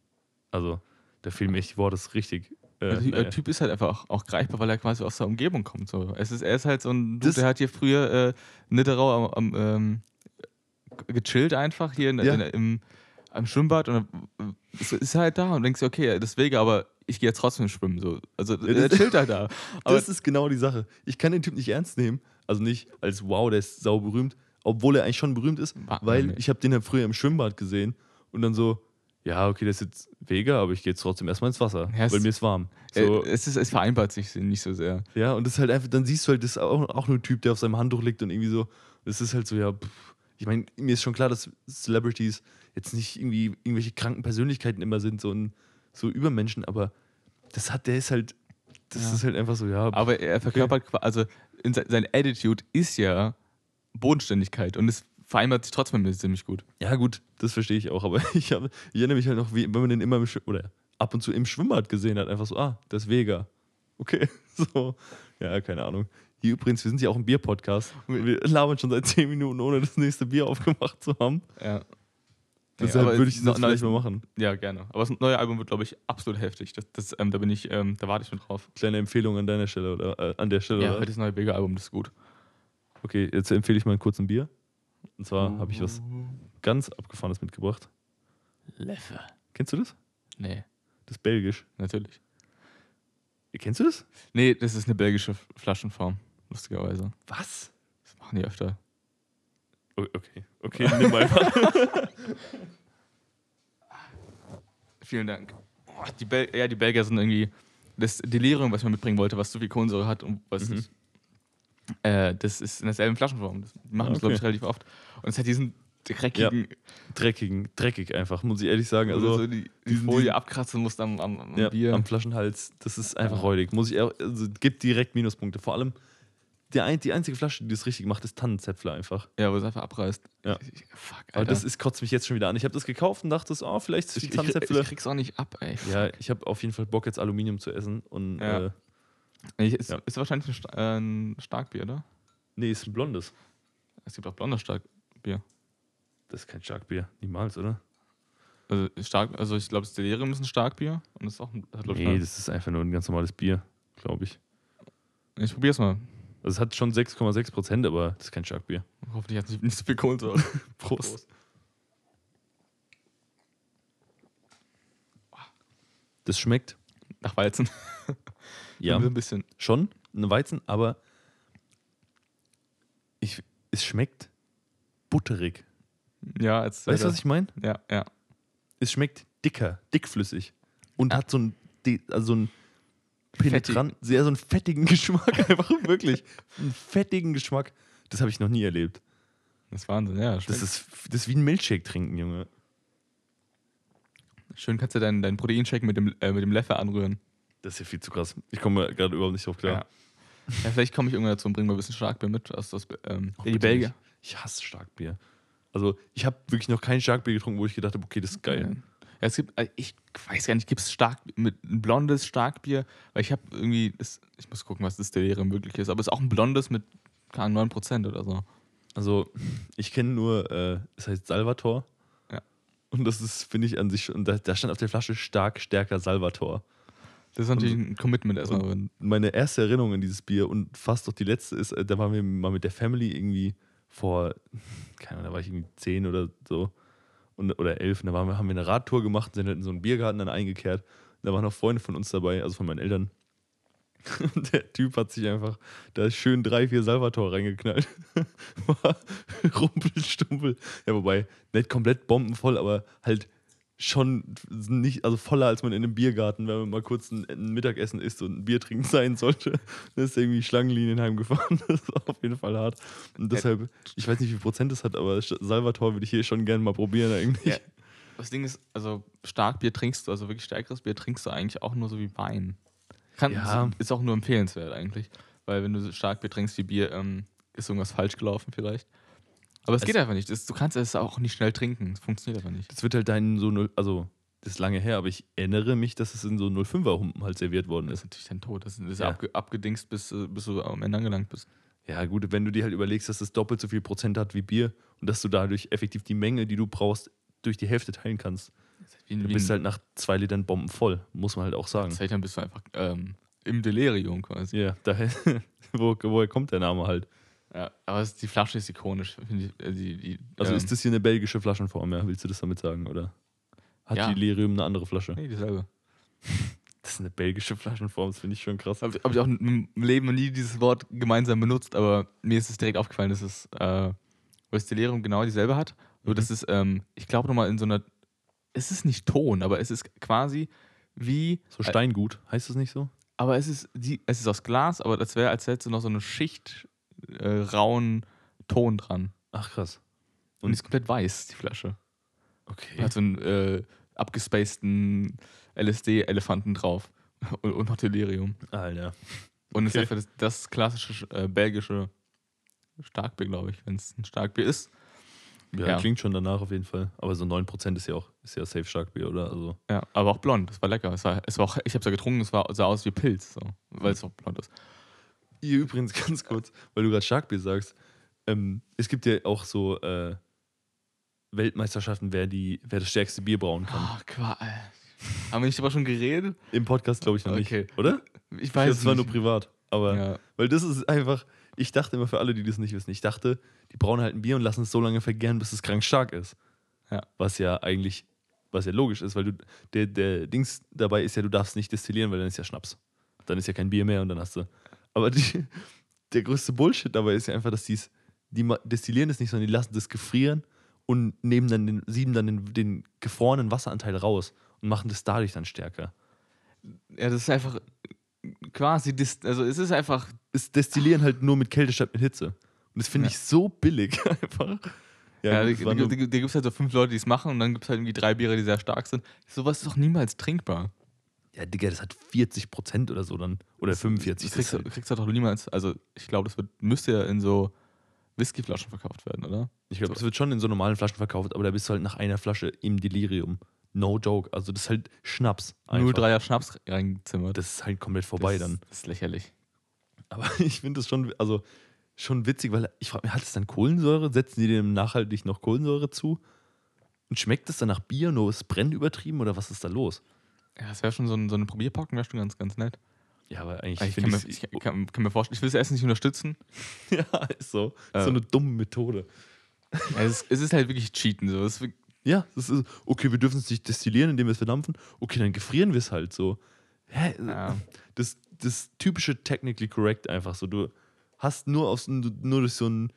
also, da fehlen mir echt die Worte, ist richtig. Äh, Der Ty- naja. der Typ ist halt einfach auch, auch greifbar, weil er quasi aus der Umgebung kommt. So. Es ist, er ist halt so ein Das- der hat hier früher äh, Nidderau am, am, ähm, gechillt einfach hier in, Ja. in, im, am Schwimmbad und äh, ist, ist halt da und denkst dir, okay, deswegen, aber ich gehe jetzt trotzdem schwimmen. So. Also er das- chillt halt da. Aber das ist genau die Sache. Ich kann den Typ nicht ernst nehmen. Also nicht als wow, der ist sau berühmt, obwohl er eigentlich schon berühmt ist, Wa- weil ich habe den halt früher im Schwimmbad gesehen und dann so, ja, okay, das ist jetzt Vega, aber ich gehe jetzt trotzdem erstmal ins Wasser, Ja, es- weil mir ist warm. So, äh, es, ist, es vereinbart sich nicht so sehr. Ja, und das ist halt einfach, dann siehst du halt, das ist auch, auch nur ein Typ, der auf seinem Handtuch liegt und irgendwie so, das ist halt so, ja, pff, Ich meine, mir ist schon klar, dass Celebrities jetzt nicht irgendwie irgendwelche kranken Persönlichkeiten immer sind, so, ein, so Übermenschen, aber das hat, der ist halt, das Ja. ist halt einfach so, ja. Aber er verkörpert, qua- also in se seine Attitude ist ja Bodenständigkeit und es vereinbart sich trotzdem mit mir ziemlich gut. Ja, gut, das verstehe ich auch, aber ich, hab, ich erinnere mich halt noch, wie, wenn man den immer im oder ab und zu im Schwimmbad gesehen hat, einfach so, ah, das ist Vega. Okay, so. Ja, keine Ahnung. Hier übrigens, wir sind ja auch ein Bier-Podcast. Wir labern schon seit 10 Minuten, ohne das nächste Bier aufgemacht zu haben. Ja. Deshalb aber würde ich das vielleicht mal machen. Ja, gerne. Aber das neue Album wird, glaube ich, absolut heftig. Das, das, ähm, da bin ich, ähm, da warte ich schon drauf. Kleine Empfehlung an deiner Stelle oder äh, an der Stelle. Ja, oder? das neue Vega-Album, das ist gut. Okay, jetzt empfehle ich mal kurz ein Bier. Und zwar habe ich was Uh. ganz Abgefahrenes mitgebracht. Leffe. Kennst du das? Nee, Das ist belgisch. natürlich. Kennst du das? Nee, das ist eine belgische Flaschenform, lustigerweise. Was? Das machen die öfter. Okay, okay, nimm einfach. Vielen Dank. Oh, die Bel ja, die Belgier sind irgendwie das Delirium, was mal mitbringen wollte, was zu viel Kohlensäure hat und was Mhm. ist. Äh, das ist in derselben Flaschenform. Das die machen das, glaube ich, Okay. relativ oft. Und es hat diesen dreckigen, Dreckigen, dreckig einfach, muss ich ehrlich sagen. also, Also, so die, die Folie diesen- abkratzen musst am, am, am ja, Bier. am Flaschenhals, das ist einfach Ja. räudig. Muss ich, also, gibt direkt Minuspunkte. Vor allem, ein, die einzige Flasche, die das richtig macht, ist Tannenzäpfler einfach. ja, wo es einfach abreißt. Ja. Ich, fuck, Alter. Aber das ist, kotzt mich jetzt schon wieder an. Ich habe das gekauft und dachte, so, oh, vielleicht ist ich, die Tannenzäpfler. ich krieg's auch nicht ab, ey. ja, ich habe auf jeden Fall Bock, jetzt Aluminium zu essen. Und Ja. äh, Ich, ist, Ja. ist wahrscheinlich ein, äh, Starkbier, oder? nee, ist ein blondes. Es gibt auch blondes Starkbier. Das ist kein Starkbier. Niemals, oder? Also, stark, also ich glaube, das Delirium ist ein Starkbier und das ist auch ein, ich, Nee, das ist einfach nur ein ganz normales Bier, glaube ich. Ich probier's mal. Also es hat schon 6,6 Prozent, aber das ist kein Starkbier. Hoffentlich hat es nicht, so viel Kohlensäure. Prost. Das schmeckt, Nach Weizen. Ja, ein bisschen. schon, ein Weizen, aber ich, es schmeckt butterig. Ja, als Weißt du, was ich meine? Ja, ja. Es schmeckt dicker, dickflüssig und Ja. hat so einen, de- also so einen penetrant, sehr so einen fettigen Geschmack, einfach wirklich. Einen fettigen Geschmack. Das habe ich noch nie erlebt. Das ist Wahnsinn, ja. Das schmeckt. ist, das ist wie ein Milchshake trinken, Junge. Schön kannst du deinen dein Proteinshake mit dem, äh, mit dem Leffe anrühren. Das ist ja viel zu krass. Ich komme gerade überhaupt nicht drauf klar. Ja. Ja, vielleicht komme ich irgendwann dazu und bringe mal ein bisschen Starkbier mit. Aus, aus, ähm, Oh, die Belgier. nicht. Ich hasse Starkbier. Also, ich habe wirklich noch kein Starkbier getrunken, wo ich gedacht habe, okay, das ist geil. Ja, es gibt, äh, ich weiß gar nicht, gibt es stark mit ein blondes Starkbier? Weil ich habe irgendwie, das, ich muss gucken, was das Delirium wirklich ist, aber es ist auch ein blondes mit keine Ahnung, 9% oder so. Also, ich kenne nur, äh, es heißt Salvator. Ja. Und das ist, finde ich, an sich schon, da, da stand auf der Flasche stark, stärker Salvator. Das ist natürlich ein Commitment erstmal. Und- wenn- Meine erste Erinnerung an dieses Bier und fast auch die letzte ist, äh, da waren wir mal mit der Family irgendwie vor, keine Ahnung, da war ich irgendwie zehn oder so und, oder elf. Und da waren wir, haben wir eine Radtour gemacht und sind halt in so einen Biergarten dann eingekehrt. Und da waren noch Freunde von uns dabei, also von meinen Eltern. Und der Typ hat sich einfach da schön drei, vier Salvator reingeknallt. War rumpelstumpel. Ja, wobei, nicht komplett bombenvoll, aber halt schon nicht, also voller als man in einem Biergarten, wenn man mal kurz ein, ein Mittagessen isst und ein Bier trinken sein sollte. Das ist irgendwie Schlangenlinien heimgefahren. Das ist auf jeden Fall hart. Und deshalb, ich weiß nicht, wie viel Prozent es hat, aber Salvator würde ich hier schon gerne mal probieren eigentlich. Ja. Das Ding ist, also Starkbier trinkst du, also wirklich stärkeres Bier trinkst du eigentlich auch nur so wie Wein. Kann, Ja. Ist auch nur empfehlenswert eigentlich. Weil wenn du so Starkbier trinkst wie Bier, ähm, ist irgendwas falsch gelaufen vielleicht. Aber es, Es- geht einfach nicht. Das, du kannst es auch nicht schnell trinken. Das funktioniert einfach nicht. Das wird halt dein so, null- also das ist lange her, aber ich erinnere mich, dass es in so 05er Humpen halt serviert worden Das ist ist. natürlich dein Tod. Das ist Ja. abge, abgedingst, bis, äh, bis du am Ende angelangt bist. Ja, gut, wenn du dir halt überlegst, dass es doppelt so viel Prozent hat wie Bier und dass du dadurch effektiv die Menge, die du brauchst, durch die Hälfte teilen kannst. Wie, Du bist halt nach zwei Litern Bomben voll, muss man halt auch sagen. Dann bist du einfach ähm, im Delirium quasi. Ja, daher, wo, woher kommt der Name halt? Ja, aber es, die Flasche ist ikonisch. finde Ich, äh, die, die, Also ähm, ist das hier eine belgische Flaschenform, ja? Willst du das damit sagen, oder? Hat Ja. die Delirium eine andere Flasche? Nee, dieselbe. Das ist eine belgische Flaschenform, das finde ich schon krass. Habe hab ich auch im Leben nie dieses Wort gemeinsam benutzt, aber mir ist es direkt aufgefallen, dass es äh, das Delirium genau dieselbe hat. Nur Mhm. das ist, ähm, ich glaube nochmal in so einer, es ist nicht Ton, aber es ist quasi wie, So Steingut, heißt das nicht so? aber es ist, die, es ist aus Glas, aber das wäre, als hättest du noch so eine Schicht äh, rauen Ton dran. Ach krass. Und die ist komplett weiß, die Flasche. Okay. Hat so einen äh, abgespaceden LSD-Elefanten drauf. Und, und noch Delirium. Alter. Und es Okay. ist einfach das, das klassische äh, belgische Starkbier, glaube ich, wenn es ein Starkbier ist. Ja, Ja. klingt schon danach auf jeden Fall. Aber so 9% ist ja auch ist ja safe Starkbier, oder? Also, Ja, aber auch blond. Das war lecker. Es war, es war auch, ich habe es ja getrunken, es war, sah aus wie Pilz, so, weil es auch blond ist. Hier übrigens ganz kurz, weil du gerade Starkbier sagst. Ähm, es gibt ja auch so äh, Weltmeisterschaften, wer, die, wer das stärkste Bier brauen kann. Oh, Qual. Haben wir nicht darüber schon geredet? Im Podcast glaube ich noch Okay. nicht, oder? Ich weiß das war nur privat. Aber, Ja. weil das ist einfach, ich dachte immer für alle, die das nicht wissen, ich dachte, die brauen halt ein Bier und lassen es so lange vergären, bis es krank stark ist. Ja. Was ja eigentlich, was ja logisch ist, weil du, der, der Dings dabei ist ja, du darfst nicht destillieren, weil dann ist ja Schnaps. Dann ist ja kein Bier mehr und dann hast du. Aber die, der größte Bullshit dabei ist ja einfach, dass die's, die destillieren es nicht, sondern die lassen das gefrieren und nehmen dann den, sieben dann den, den gefrorenen Wasseranteil raus und machen das dadurch dann stärker. ja, das ist einfach quasi, also es ist einfach, es destillieren halt nur mit Kälte statt mit Hitze. Und das finde Ja. ich so billig einfach. ja, gut, da gibt es halt so fünf Leute, die es machen und dann gibt es halt irgendwie drei Biere, die sehr stark sind. Sowas ist doch niemals trinkbar. Ja, Digga, das hat 40 Prozent oder so dann. Oder 45. Das kriegst, Das halt, kriegst du doch niemals, also ich glaube, das wird, müsste ja in so Whiskyflaschen verkauft werden, oder? ich glaube, das wird schon in so normalen Flaschen verkauft, aber da bist du halt nach einer Flasche im Delirium. No joke. Also das ist halt Schnaps. einfach. 03er Schnaps reingezimmert. Das ist halt komplett vorbei das, dann. Das ist lächerlich. Aber ich finde das schon, also schon witzig, weil ich frage mich, hat es dann Kohlensäure? Setzen die dem nachhaltig noch Kohlensäure zu? Und schmeckt es dann nach Bier, nur es brennt übertrieben oder was ist da los? Ja, das wäre schon so, ein, so eine Probierpackung, wäre schon ganz, ganz nett. Ja, aber eigentlich Ich, finde kann, mir, ich ich kann, kann mir vorstellen, ich will das Essen nicht unterstützen. Ja, ist so. Äh. So eine dumme Methode. Ja, es, ist, es ist halt wirklich Cheaten. So. Es Ja, das ist, okay, wir dürfen es nicht destillieren, indem wir es verdampfen. Okay, dann gefrieren wir es halt so. Hä? Ja. Das, das typische technically correct einfach so. Du hast nur, aus, nur durch so ein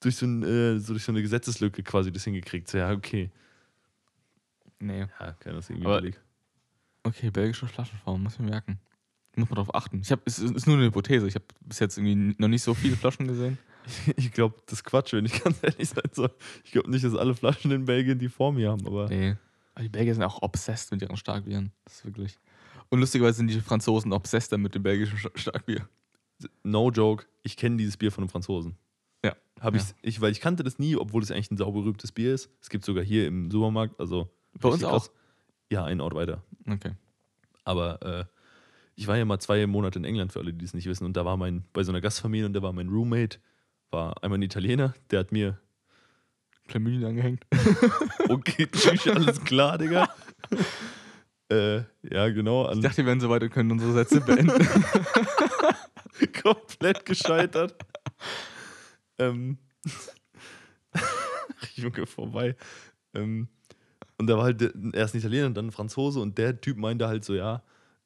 durch so, ein, äh, so durch so eine Gesetzeslücke quasi das hingekriegt. So, ja, okay. nee. Ja, kann das irgendwie Aber-. Okay, belgische Flaschenform, muss ich mir merken. Muss man darauf achten. Ich hab, es ist nur eine Hypothese. Ich habe bis jetzt irgendwie noch nicht so viele Flaschen gesehen. Ich glaube, das ist Quatsch, wenn ich ganz ehrlich sein soll. Ich glaube nicht, dass alle Flaschen in Belgien die Form hier haben, aber. Nee. Aber die Belgier sind auch obsessed mit ihren Starkbieren. Das ist wirklich. Und lustigerweise sind die Franzosen obsessed mit dem belgischen Sta- Starkbier. No joke, ich kenne dieses Bier von einem Franzosen. Ja. Hab Ja. ich's- ich, weil ich kannte das nie, obwohl es eigentlich ein sauberübtes Bier ist. Es gibt sogar hier im Supermarkt, also Bei uns auch. krass. Ja, einen Ort weiter. Okay. Aber äh, ich war ja mal zwei Monate in England, für alle, die es nicht wissen. Und da war mein, bei so einer Gastfamilie und da war mein Roommate, war einmal ein Italiener, der hat mir, Chlamydien angehängt. okay, tschüss, alles klar, Digga. äh, ja, genau, Ich dachte, wir wären so weit und können unsere Sätze beenden. komplett gescheitert. ähm, Junge, vorbei. Ähm, und da war halt erst ein Italiener und dann ein Franzose und der Typ meinte halt so, ja,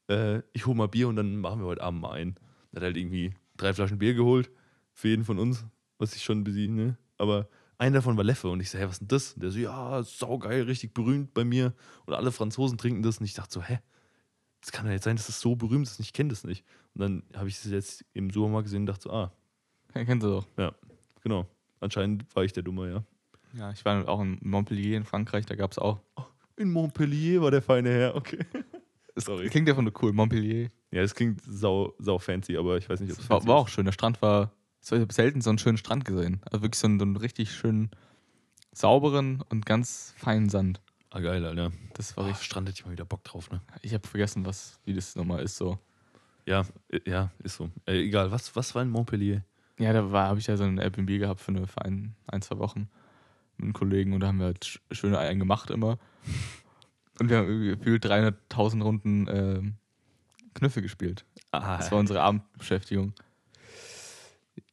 äh, ich hole mal Bier und dann machen wir heute Abend mal ein. Er hat halt irgendwie drei Flaschen Bier geholt, für jeden von uns, was ich schon bisschen, ne? Aber einer davon war Leffe und ich so, hä, was ist denn das? Und der so, ja, saugeil, richtig berühmt bei mir und alle Franzosen trinken das und ich dachte so, hä, das kann ja jetzt sein, dass das so berühmt ist und ich kenne das nicht. Und dann habe ich es jetzt im Supermarkt gesehen und dachte so, ah, Ja, Kennst du doch. genau, anscheinend war ich der Dumme, ja. Ja, ich war auch in Montpellier in Frankreich, da gab es auch. In Montpellier war der feine Herr, okay. Sorry. Klingt einfach nur cool, Montpellier. Ja, das klingt sau, sau fancy, aber ich weiß nicht, ob es war, war auch schön. Der Strand war. Ich habe selten so einen schönen Strand gesehen. Also wirklich so einen, so einen richtig schönen, sauberen und ganz feinen Sand. Ah, geil, Alter. Das war Oh, richtig. Strand hätte ich mal wieder Bock drauf, ne? Ich habe vergessen, was, wie das nochmal ist. So. Ja, ja, ist so. Äh, egal, was, was war in Montpellier? Ja, da habe ich ja so ein Airbnb gehabt für, eine, für ein, ein, zwei Wochen mit einem Kollegen und da haben wir halt sch- schöne Eier gemacht immer. Und wir haben gefühlt 300.000 Runden ähm, Knüffel gespielt. Ah, Das war unsere Abendbeschäftigung.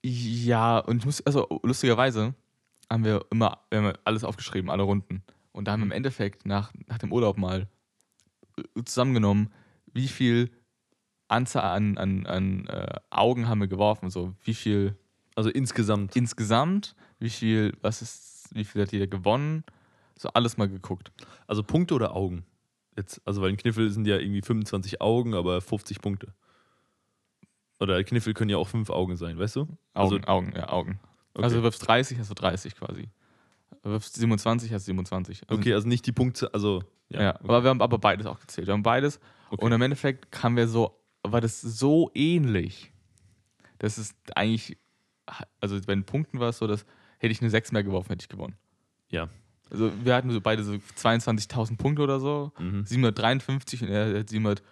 Ja, und ich muss, also lustigerweise haben wir immer, wir haben alles aufgeschrieben, alle Runden. Und da haben wir im Endeffekt nach, nach dem Urlaub mal äh, zusammengenommen, wie viel Anzahl an, an, an äh, Augen haben wir geworfen, so wie viel also insgesamt. insgesamt, wie viel, was ist, wie viel hat jeder gewonnen, so alles mal geguckt. Also Punkte oder Augen? Jetzt, also weil ein Kniffel sind ja irgendwie 25 Augen, aber 50 Punkte. Oder Kniffel können ja auch fünf Augen sein, weißt du? Augen, Also- Augen, ja, Augen. Okay. Also du wirfst 30, hast du 30 quasi. Aber 27 hast du 27. Also, Okay, also nicht die Punkte, also. Ja, okay. aber wir haben aber beides auch gezählt. Wir haben beides. Okay. Und im Endeffekt haben wir so, war das so ähnlich. Das ist eigentlich, also bei den Punkten war es so, dass hätte ich eine 6 mehr geworfen, hätte ich gewonnen. Ja. Also wir hatten so beide so 22.000 Punkte oder so. Mhm. 753 und er hat 700,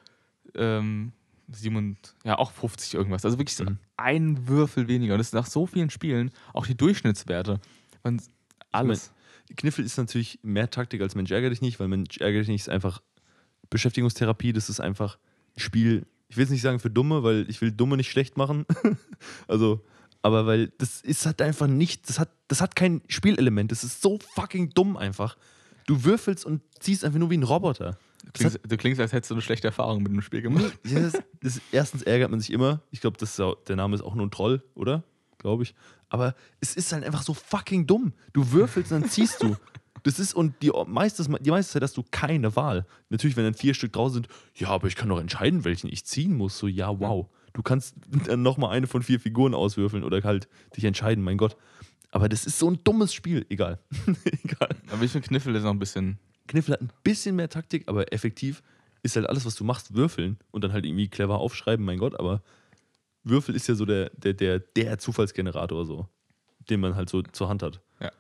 ähm, 7, ja auch 50 irgendwas. Also wirklich so Mhm. ein Würfel weniger. Und das ist nach so vielen Spielen, auch die Durchschnittswerte, waren alles. Kniffel ist natürlich mehr Taktik als Mensch ärger dich nicht, weil Mensch ärger dich nicht ist einfach Beschäftigungstherapie. Das ist einfach ein Spiel. Ich will es nicht sagen für Dumme, weil ich will Dumme nicht schlecht machen. also, aber weil das ist halt einfach nicht, das hat, das hat kein Spielelement. Das ist so fucking dumm einfach. Du würfelst und ziehst einfach nur wie ein Roboter. du, klingst, du klingst, als hättest du eine schlechte Erfahrung mit dem Spiel gemacht. Ja, das, erstens ärgert man sich immer. Ich glaube, der Name ist auch nur ein Troll, oder? Glaube ich. Aber es ist halt einfach so fucking dumm. Du würfelst und dann ziehst du. Das ist, und die meiste, die meiste Zeit hast du keine Wahl. Natürlich, wenn dann vier Stück draußen sind, ja, aber ich kann doch entscheiden, welchen ich ziehen muss. So, ja, wow. Du kannst dann nochmal eine von vier Figuren auswürfeln oder halt dich entscheiden, mein Gott. Aber das ist so ein dummes Spiel. Egal. Egal. Aber ich finde Kniffel ist noch ein bisschen. Kniffel hat ein bisschen mehr Taktik, aber effektiv ist halt alles, was du machst, würfeln und dann halt irgendwie clever aufschreiben, mein Gott, aber Würfel ist ja so der, der, der, der Zufallsgenerator, so, den man halt so zur Hand hat. Ja.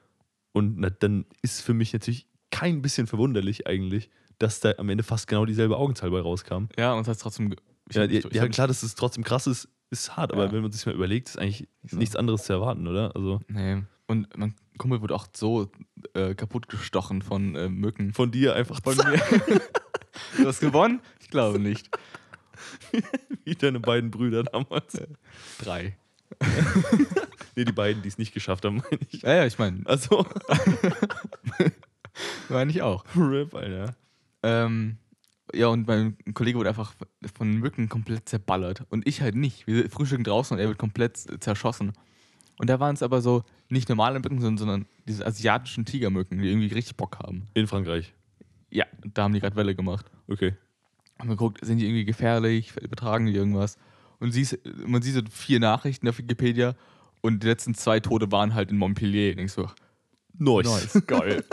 Und na, dann ist für mich natürlich kein bisschen verwunderlich eigentlich, dass da am Ende fast genau dieselbe Augenzahl bei rauskam. Ja, und es hat trotzdem. Ja, ja, ja klar, dass es trotzdem krass ist, ist hart, aber wenn man sich mal überlegt, ist eigentlich so. nichts anderes zu erwarten, oder? Also Nee. Und mein Kumpel wurde auch so äh, kaputt gestochen von äh, Mücken. von dir einfach Von mir. du hast gewonnen? Ich glaube nicht. wie deine beiden Brüder damals. Drei. Nee, die beiden, die es nicht geschafft haben, meine ich. Ja, ja, ich meine, Also, meine ich auch. RIP, Alter. Ähm, ja, und mein Kollege wurde einfach von Mücken komplett zerballert. Und ich halt nicht. Wir frühstücken draußen und er wird komplett zerschossen. Und da waren es aber so nicht normale Mücken, sondern, sondern diese asiatischen Tigermücken, die irgendwie richtig Bock haben. In Frankreich. Ja, da haben die gerade Welle gemacht. Okay. Haben wir geguckt, sind die irgendwie gefährlich, übertragen die irgendwas? Und siehst, man sieht so vier Nachrichten auf Wikipedia und die letzten zwei Tote waren halt in Montpellier. Und ich so, nice, geil.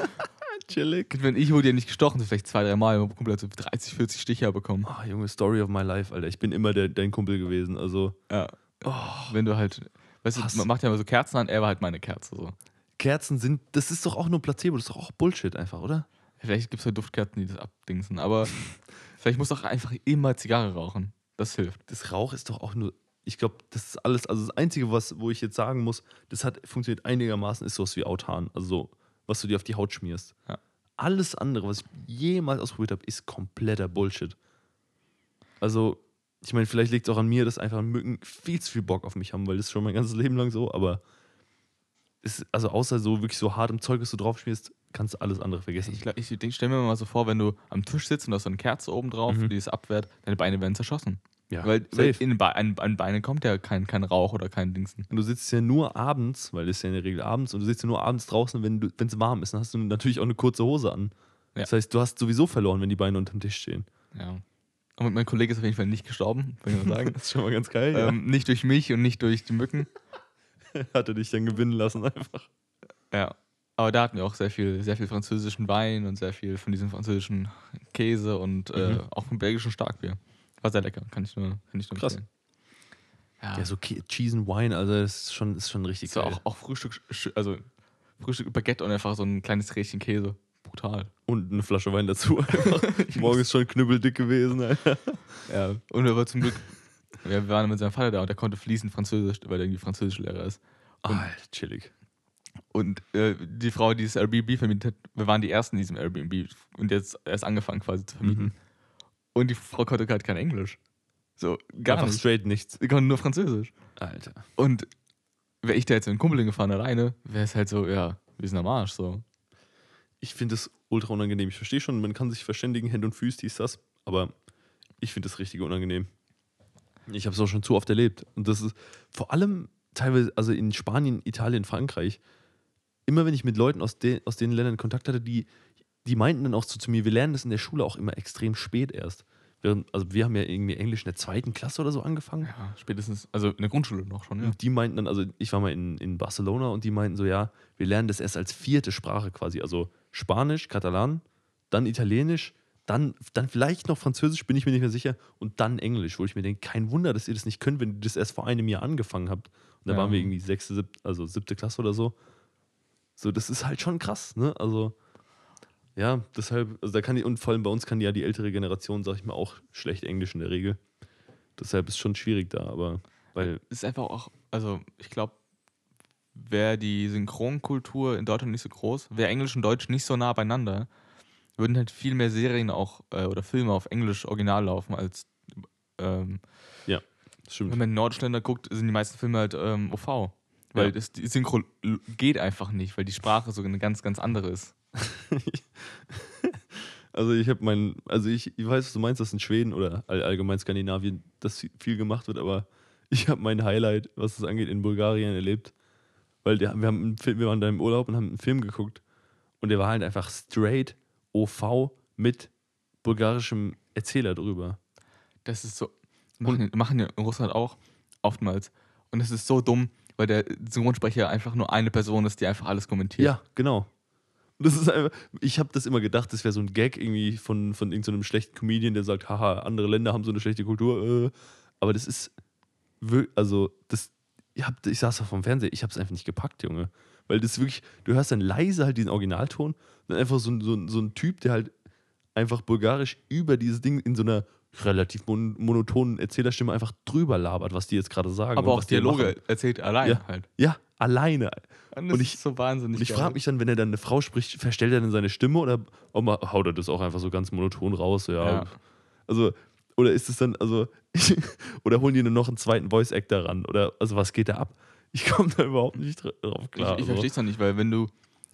Chillig. Wenn ich wurde ja nicht gestochen, vielleicht zwei, drei Mal, mein Kumpel hat so 30, 40 Stiche bekommen. Ah, Junge, Story of my life, Alter. Ich bin immer der, dein Kumpel gewesen. Also, Ja. Wenn du halt, weißt du, man macht ja immer so Kerzen an, er war halt meine Kerze. So. Kerzen sind, das ist doch auch nur Placebo, das ist doch auch Bullshit einfach, oder? Vielleicht gibt es halt Duftkerzen, die das abdingsen, aber vielleicht muss doch einfach immer Zigarre rauchen. Das hilft. Das Rauch ist doch auch nur, ich glaube, das ist alles, also das Einzige, was, wo ich jetzt sagen muss, das hat funktioniert einigermaßen, ist sowas wie Autan. Also so, was du dir auf die Haut schmierst. Ja. Alles andere, was ich jemals ausprobiert habe, ist kompletter Bullshit. Also, ich meine, vielleicht liegt es auch an mir, dass einfach Mücken viel zu viel Bock auf mich haben, weil das ist schon mein ganzes Leben lang so, aber ist, also außer so wirklich so hartem Zeug, was du drauf schmierst, kannst du alles andere vergessen. Ich, glaub- ich denk- stell mir mal so vor, wenn du am Tisch sitzt und da ist so eine Kerze oben drauf, Mhm. die es abwehrt, deine Beine werden zerschossen. Ja, weil weil safe. in an, an Beinen kommt ja kein, kein Rauch oder kein Dingsen. Und du sitzt ja nur abends, weil das ist ja in der Regel abends, und du sitzt ja nur abends draußen, wenn es warm ist. Dann hast du natürlich auch eine kurze Hose an. Ja. Das heißt, du hast sowieso verloren, wenn die Beine unterm Tisch stehen. Ja. Und mein Kollege ist auf jeden Fall nicht gestorben, will ich mal sagen. Das ist schon mal ganz geil. ähm, nicht durch mich und nicht durch die Mücken. ja. Hat er dich dann gewinnen lassen einfach. Ja. Aber da hatten wir auch sehr viel, sehr viel französischen Wein und sehr viel von diesem französischen Käse und äh, Mhm. auch vom belgischen Starkbier. War sehr lecker, kann ich nur, kann ich nur Krass. empfehlen. Ja, Ja, so Cheese and Wine, also das ist schon, ist schon richtig so geil. auch, auch Frühstück, also Frühstück Baguette und einfach so ein kleines Rädchen Käse. Brutal. Und eine Flasche Wein dazu. Morgen ist schon knüppeldick gewesen. Alter. Ja. Und er war zum Glück, wir waren mit seinem Vater da und der konnte fließend Französisch, weil er irgendwie Französischlehrer ist. Und- Alter, chillig. Und äh, die Frau, die das Airbnb vermietet hat, wir waren die ersten in diesem Airbnb und jetzt erst angefangen quasi zu vermieten. Mhm. Und die Frau konnte gerade kein Englisch. So, gar Einfach nicht. straight nichts. Sie konnte nur Französisch. Alter. Und wäre ich da jetzt mit einem Kumpel hingefahren alleine, wäre es halt so, ja, wir sind am Arsch. So. Ich finde das ultra unangenehm. Ich verstehe schon, man kann sich verständigen, Hände und Füße, dies, das. Aber ich finde das richtig unangenehm. Ich habe es auch schon zu oft erlebt. Und das ist vor allem teilweise, also in Spanien, Italien, Frankreich, immer wenn ich mit Leuten aus, de, aus den Ländern Kontakt hatte, die, die meinten dann auch so zu mir, wir lernen das in der Schule auch immer extrem spät erst. Während, also wir haben ja irgendwie Englisch in der zweiten Klasse oder so angefangen. Ja, spätestens, also in der Grundschule noch schon, ja. Und die meinten dann, also ich war mal in, in Barcelona und die meinten so, ja, wir lernen das erst als vierte Sprache quasi. Also Spanisch, Katalan, dann Italienisch, dann, dann vielleicht noch Französisch, bin ich mir nicht mehr sicher, und dann Englisch, wo ich mir denke, kein Wunder, dass ihr das nicht könnt, wenn ihr das erst vor einem Jahr angefangen habt. Und da Ja. waren wir irgendwie sechste, siebte, also siebte Klasse oder so. So, das ist halt schon krass, ne? Also, ja, deshalb, also da kann die, und vor allem bei uns kann ja die ältere Generation, sag ich mal, auch schlecht Englisch in der Regel. Deshalb ist schon schwierig da, aber weil, ist einfach auch, also ich glaube, wäre die Synchronkultur in Deutschland nicht so groß, wäre Englisch und Deutsch nicht so nah beieinander, würden halt viel mehr Serien auch äh, oder Filme auf Englisch original laufen als ähm, stimmt. wenn man in Nordländer guckt, sind die meisten Filme halt ähm, OV. Weil Ja. das, die Synchro geht einfach nicht, weil die Sprache so eine ganz, ganz andere ist. Also ich habe mein, also ich, ich weiß, was du meinst, dass in Schweden oder all, allgemein Skandinavien das viel- gemacht wird, aber ich habe mein Highlight, was das angeht, in Bulgarien erlebt. Weil wir, haben einen Film, wir waren da im Urlaub und haben einen Film geguckt und der war halt einfach straight OV mit bulgarischem Erzähler drüber. Das ist so. Machen, machen ja in Russland auch oftmals. Und das ist so dumm, weil der Synchronsprecher einfach nur eine Person ist, die einfach alles kommentiert. Ja, genau. Und Das ist einfach, ich habe das immer gedacht, das wäre so ein Gag irgendwie von, von irgendeinem schlechten Comedian, der sagt, haha, andere Länder haben so eine schlechte Kultur. Äh. Aber das ist, also, das, ich, hab, ich saß da vom Fernseher, ich habe es einfach nicht gepackt, Junge. Weil das wirklich, du hörst dann leise halt diesen Originalton dann einfach so, so, so ein Typ, der halt einfach bulgarisch über dieses Ding in so einer relativ mon monotonen Erzählerstimme einfach drüber labert, was die jetzt gerade sagen. Aber auch Dialoge erzählt allein Ja. halt. Ja, alleine. Und, Und ich- so wahnsinnig. Und ich frage mich dann, wenn er dann eine Frau spricht, verstellt er dann seine Stimme oder man, haut er das auch einfach so ganz monoton raus? Ja. Ja. Also, oder ist es dann, also, oder holen die dann noch einen zweiten Voice Actor ran? Oder, also, was geht da ab? Ich komme da überhaupt nicht dra- drauf klar. ich ich also. verstehe es noch nicht, weil wenn du,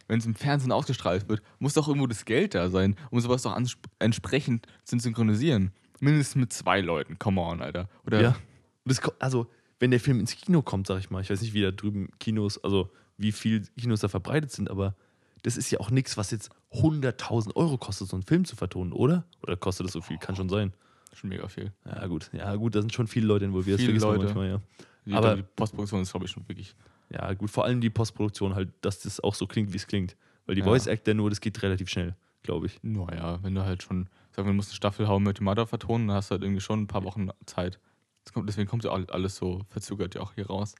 wenn es im Fernsehen ausgestrahlt wird, muss doch irgendwo das Geld da sein, um sowas doch entsprechend zu synchronisieren. Mindestens mit zwei Leuten, come on, Alter. Oder Ja. Das, also, wenn der Film ins Kino kommt, sag ich mal, ich weiß nicht, wie da drüben Kinos, also wie viel Kinos da verbreitet sind, aber das ist ja auch nichts, was jetzt 100.000 Euro kostet, so einen Film zu vertonen, oder? Oder kostet das so viel? Kann schon sein. schon mega viel. Ja, gut. Ja, gut, da sind schon viele Leute involviert. Viele Leute. manchmal, ja. Die, Aber- die Postproduktion ist, glaube ich, schon wirklich. Ja, gut, vor allem die Postproduktion halt, dass das auch so klingt, wie es klingt. Weil die Ja. Voice Actor nur, das geht relativ schnell, glaube ich. Naja, wenn du halt schon, sag mal, du musst eine Staffel How I Met Your Mother vertonen, dann hast du halt irgendwie schon ein paar Wochen Zeit. Kommt, deswegen kommt ja all- alles so verzögert ja auch hier raus.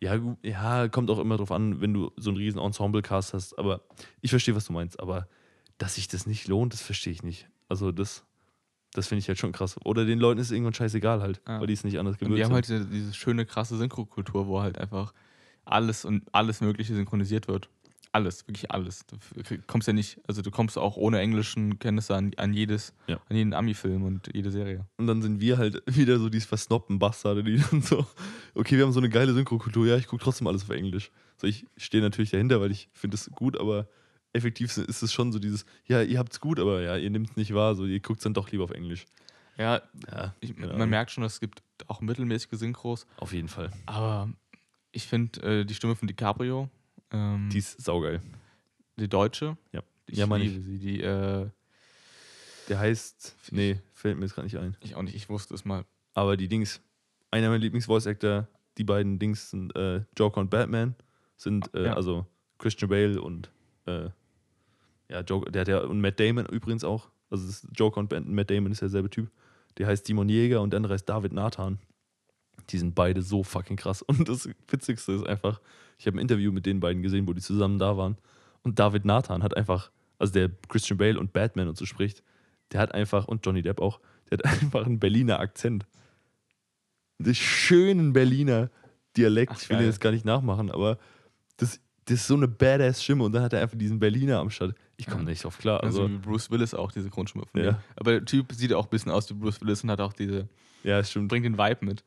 Ja, ja, kommt auch immer drauf an, wenn du so einen riesen Ensemble-Cast hast. Aber ich verstehe, was du meinst. Aber dass sich das nicht lohnt, das verstehe ich nicht. Also das, das finde ich halt schon krass. Oder den Leuten ist irgendwann scheißegal halt, Ja. weil die es nicht anders gewöhnt die haben halt diese, diese schöne, krasse Synchrokultur, wo halt einfach alles und alles Mögliche synchronisiert wird. Alles, wirklich alles. Du kommst ja nicht, also du kommst auch ohne englischen Kenntnisse an, an jedes, Ja. an jeden Ami-Film und jede Serie. Und dann sind wir halt wieder so diese versnoppten Bastarde, die dann so, okay, wir haben so eine geile Synchrokultur, ja, ich gucke trotzdem alles auf Englisch. So, ich stehe natürlich dahinter, weil ich finde es gut, aber effektiv ist es schon so dieses, ja, ihr habt's gut, aber ja, ihr nehmt es nicht wahr, so, ihr guckt es dann doch lieber auf Englisch. Ja, Ja, ich, man Ahnung. merkt schon, es gibt auch mittelmäßige Synchros, Auf jeden Fall. aber ich finde äh, die Stimme von DiCaprio, ähm, Die ist saugeil. die deutsche, Ja. ich Ja, meine liebe sie, die, äh, Der heißt, nee, fällt mir jetzt gerade nicht ein. ich auch nicht, ich wusste es mal. Aber die Dings, einer meiner Lieblings-Voice-Actor, die beiden Dings sind äh, Joker und Batman, sind äh, Ja. also Christian Bale und äh, ja, Joker, der hat ja, und Matt Damon übrigens auch. Also das ist Joker und Matt Damon ist derselbe Typ. Der heißt Simon Jäger und der andere heißt David Nathan. Die sind beide so fucking krass. Und das Witzigste ist einfach, ich habe ein Interview mit den beiden gesehen, wo die zusammen da waren. Und David Nathan hat einfach, also der Christian Bale und Batman und so spricht, der hat einfach, und Johnny Depp auch, der hat einfach einen Berliner Akzent. Den schönen Berliner Dialekt. Ach, ich will den jetzt gar nicht nachmachen, aber das, das ist so eine badass Stimme und dann hat er einfach diesen Berliner am Start. Ich komme Ja. nicht drauf klar. Also, Also, wie Bruce Willis auch, diese Grundstimme von Ja. ihm. Aber der Typ sieht auch ein bisschen aus wie Bruce Willis und hat auch diese, ja, stimmt. bringt den Vibe mit.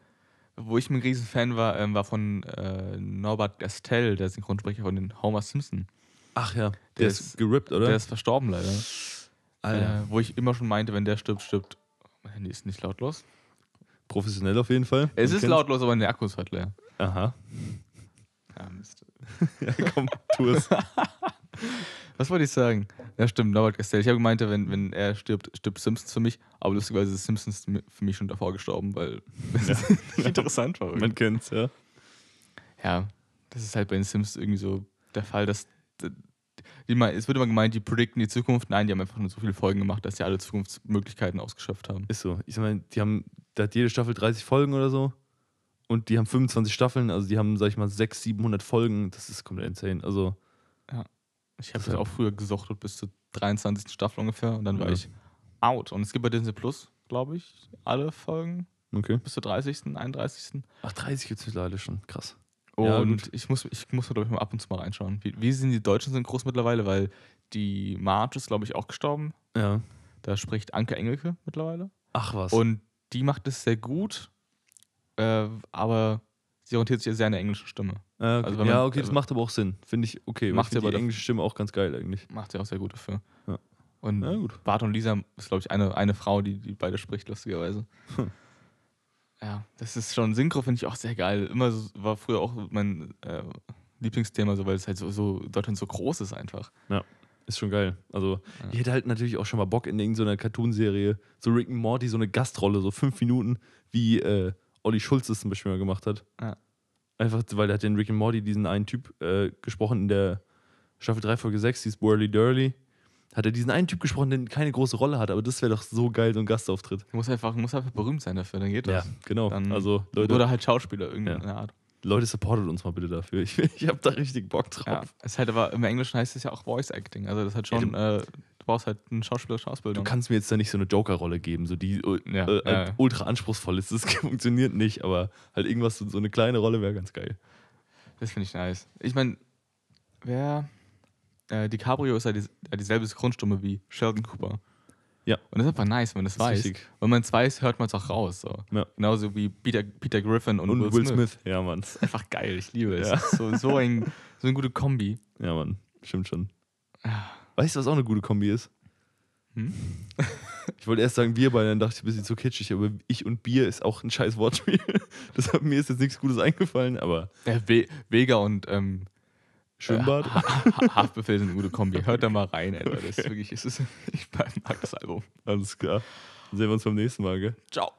Wo ich ein riesen Fan war, ähm, war von äh, Norbert Gastel, der Synchronsprecher von den Homer Simpson. Ach ja, der, Der ist, ist- gerippt, oder? Der ist verstorben leider. Alter. Äh, wo ich immer schon meinte, wenn der stirbt, stirbt. Mein Handy ist nicht lautlos. Professionell auf jeden Fall. Es ist kennt's. lautlos, aber der Akku ist halt leer. Aha. Ja, Mist. Ja, komm, tu es. Was wollte ich sagen? Ja, stimmt, Norbert Castell. Ich habe gemeint, wenn, wenn er stirbt, stirbt Simpsons für mich. Aber lustigerweise ist Simpsons für mich schon davor gestorben, weil das nicht interessant war. irgendwie. Man kennt's, ja. Ja, das ist halt bei den Sims irgendwie so der Fall, dass. Die, mal- es wird immer gemeint, die predikten die Zukunft. Nein, die haben einfach nur so viele Folgen gemacht, dass sie alle Zukunftsmöglichkeiten ausgeschöpft haben. Ist so. Ich meine, die haben, da hat jede Staffel 30 Folgen oder so. Und die haben 25 Staffeln, also die haben, sag ich mal, 600, 700 Folgen. Das ist komplett insane. Also, Ich habe Das auch früher gesuchtet bis zur 23. Staffel ungefähr und dann war Ja. ich out. Und es gibt bei Disney Plus, glaube ich, alle Folgen okay. bis zur 30., 31. Ach, 30 gibt's mittlerweile schon. Krass. Und Ja, ich muss, ich muss glaube ich, mal ab und zu mal reinschauen. Wie, wie sind die deutschen Synchros mittlerweile? Weil die Marge ist, glaube ich, auch gestorben. Ja. Da spricht Anke Engelke mittlerweile. Ach was. Und die macht es sehr gut, äh, aber sie orientiert sich sehr an der englischen Stimme. äh, okay. also wenn ja, man- okay, das also- macht aber auch Sinn. Finde ich okay. Macht ich die englische Stimme auch ganz geil eigentlich. Macht sie auch sehr gut dafür. Ja. Und Ja, gut. Bart und Lisa ist, glaube ich, eine, eine Frau, die, die beide spricht, lustigerweise. Hm. Ja, das ist schon Synchro, finde ich auch sehr geil. Immer so, war früher auch mein äh, Lieblingsthema, so, weil es halt so, so Deutschland so groß ist einfach. Ist schon geil. Also, Ja. ich hätte halt natürlich auch schon mal Bock in irgendeiner Cartoonserie, so Rick and Morty, so eine Gastrolle, so fünf Minuten, wie äh, Olli Schulz das zum Beispiel mal gemacht hat. Ja. Einfach, weil der hat ja in Rick and Morty diesen einen Typ äh, gesprochen in der Staffel 3, Folge 6, die ist Whirly Durly. Hat er diesen einen Typ gesprochen, der keine große Rolle hat, aber das wäre doch so geil, so ein Gastauftritt. Muss einfach, muss einfach berühmt sein dafür, dann geht das. genau. Dann, also, Leute, Oder halt Schauspieler, irgendeine Art. Leute, supportet uns mal bitte dafür. Ich, ich habe da richtig Bock drauf. Ja. Es ist halt aber im Englischen heißt es ja auch Voice Acting. Also das hat schon, äh, du brauchst halt eine schauspielerische Ausbildung. Du kannst mir jetzt da nicht so eine Joker-Rolle geben, so die äh, Ja, äh, ja, ja. ultra anspruchsvoll ist. Das funktioniert nicht, aber halt irgendwas, so eine kleine Rolle wäre ganz geil. Das finde ich nice. Ich meine, wer. Äh, DiCaprio ist ja die, ja dieselbe Synchronstimme wie Sheldon Cooper. Ja. Und das ist einfach nice, wenn man das, Das ist weiß. richtig. Wenn man es weiß, hört man es auch raus. So. Ja. Genauso wie Peter, Peter Griffin und, Und Will, Smith. Ja, Mann. Einfach geil, ich liebe es. Ja. So, so, ein, so eine gute Kombi. Ja, Mann. Stimmt schon. Weißt du, was auch eine gute Kombi ist? Hm? Ich wollte erst sagen Bier, dann dachte ich ein bisschen zu kitschig, aber ich und Bier ist auch ein scheiß Wortspiel. Deshalb mir ist jetzt nichts Gutes eingefallen, aber Ja, We Vega und ähm, Schwimmbad. Äh, Ha- Ha- Haftbefehl sind eine gute Kombi. Hört da mal rein, ey, Leute. Das ist wirklich, es ist, ich mag das Album. Alles klar. Dann sehen wir uns beim nächsten Mal, gell? Ciao.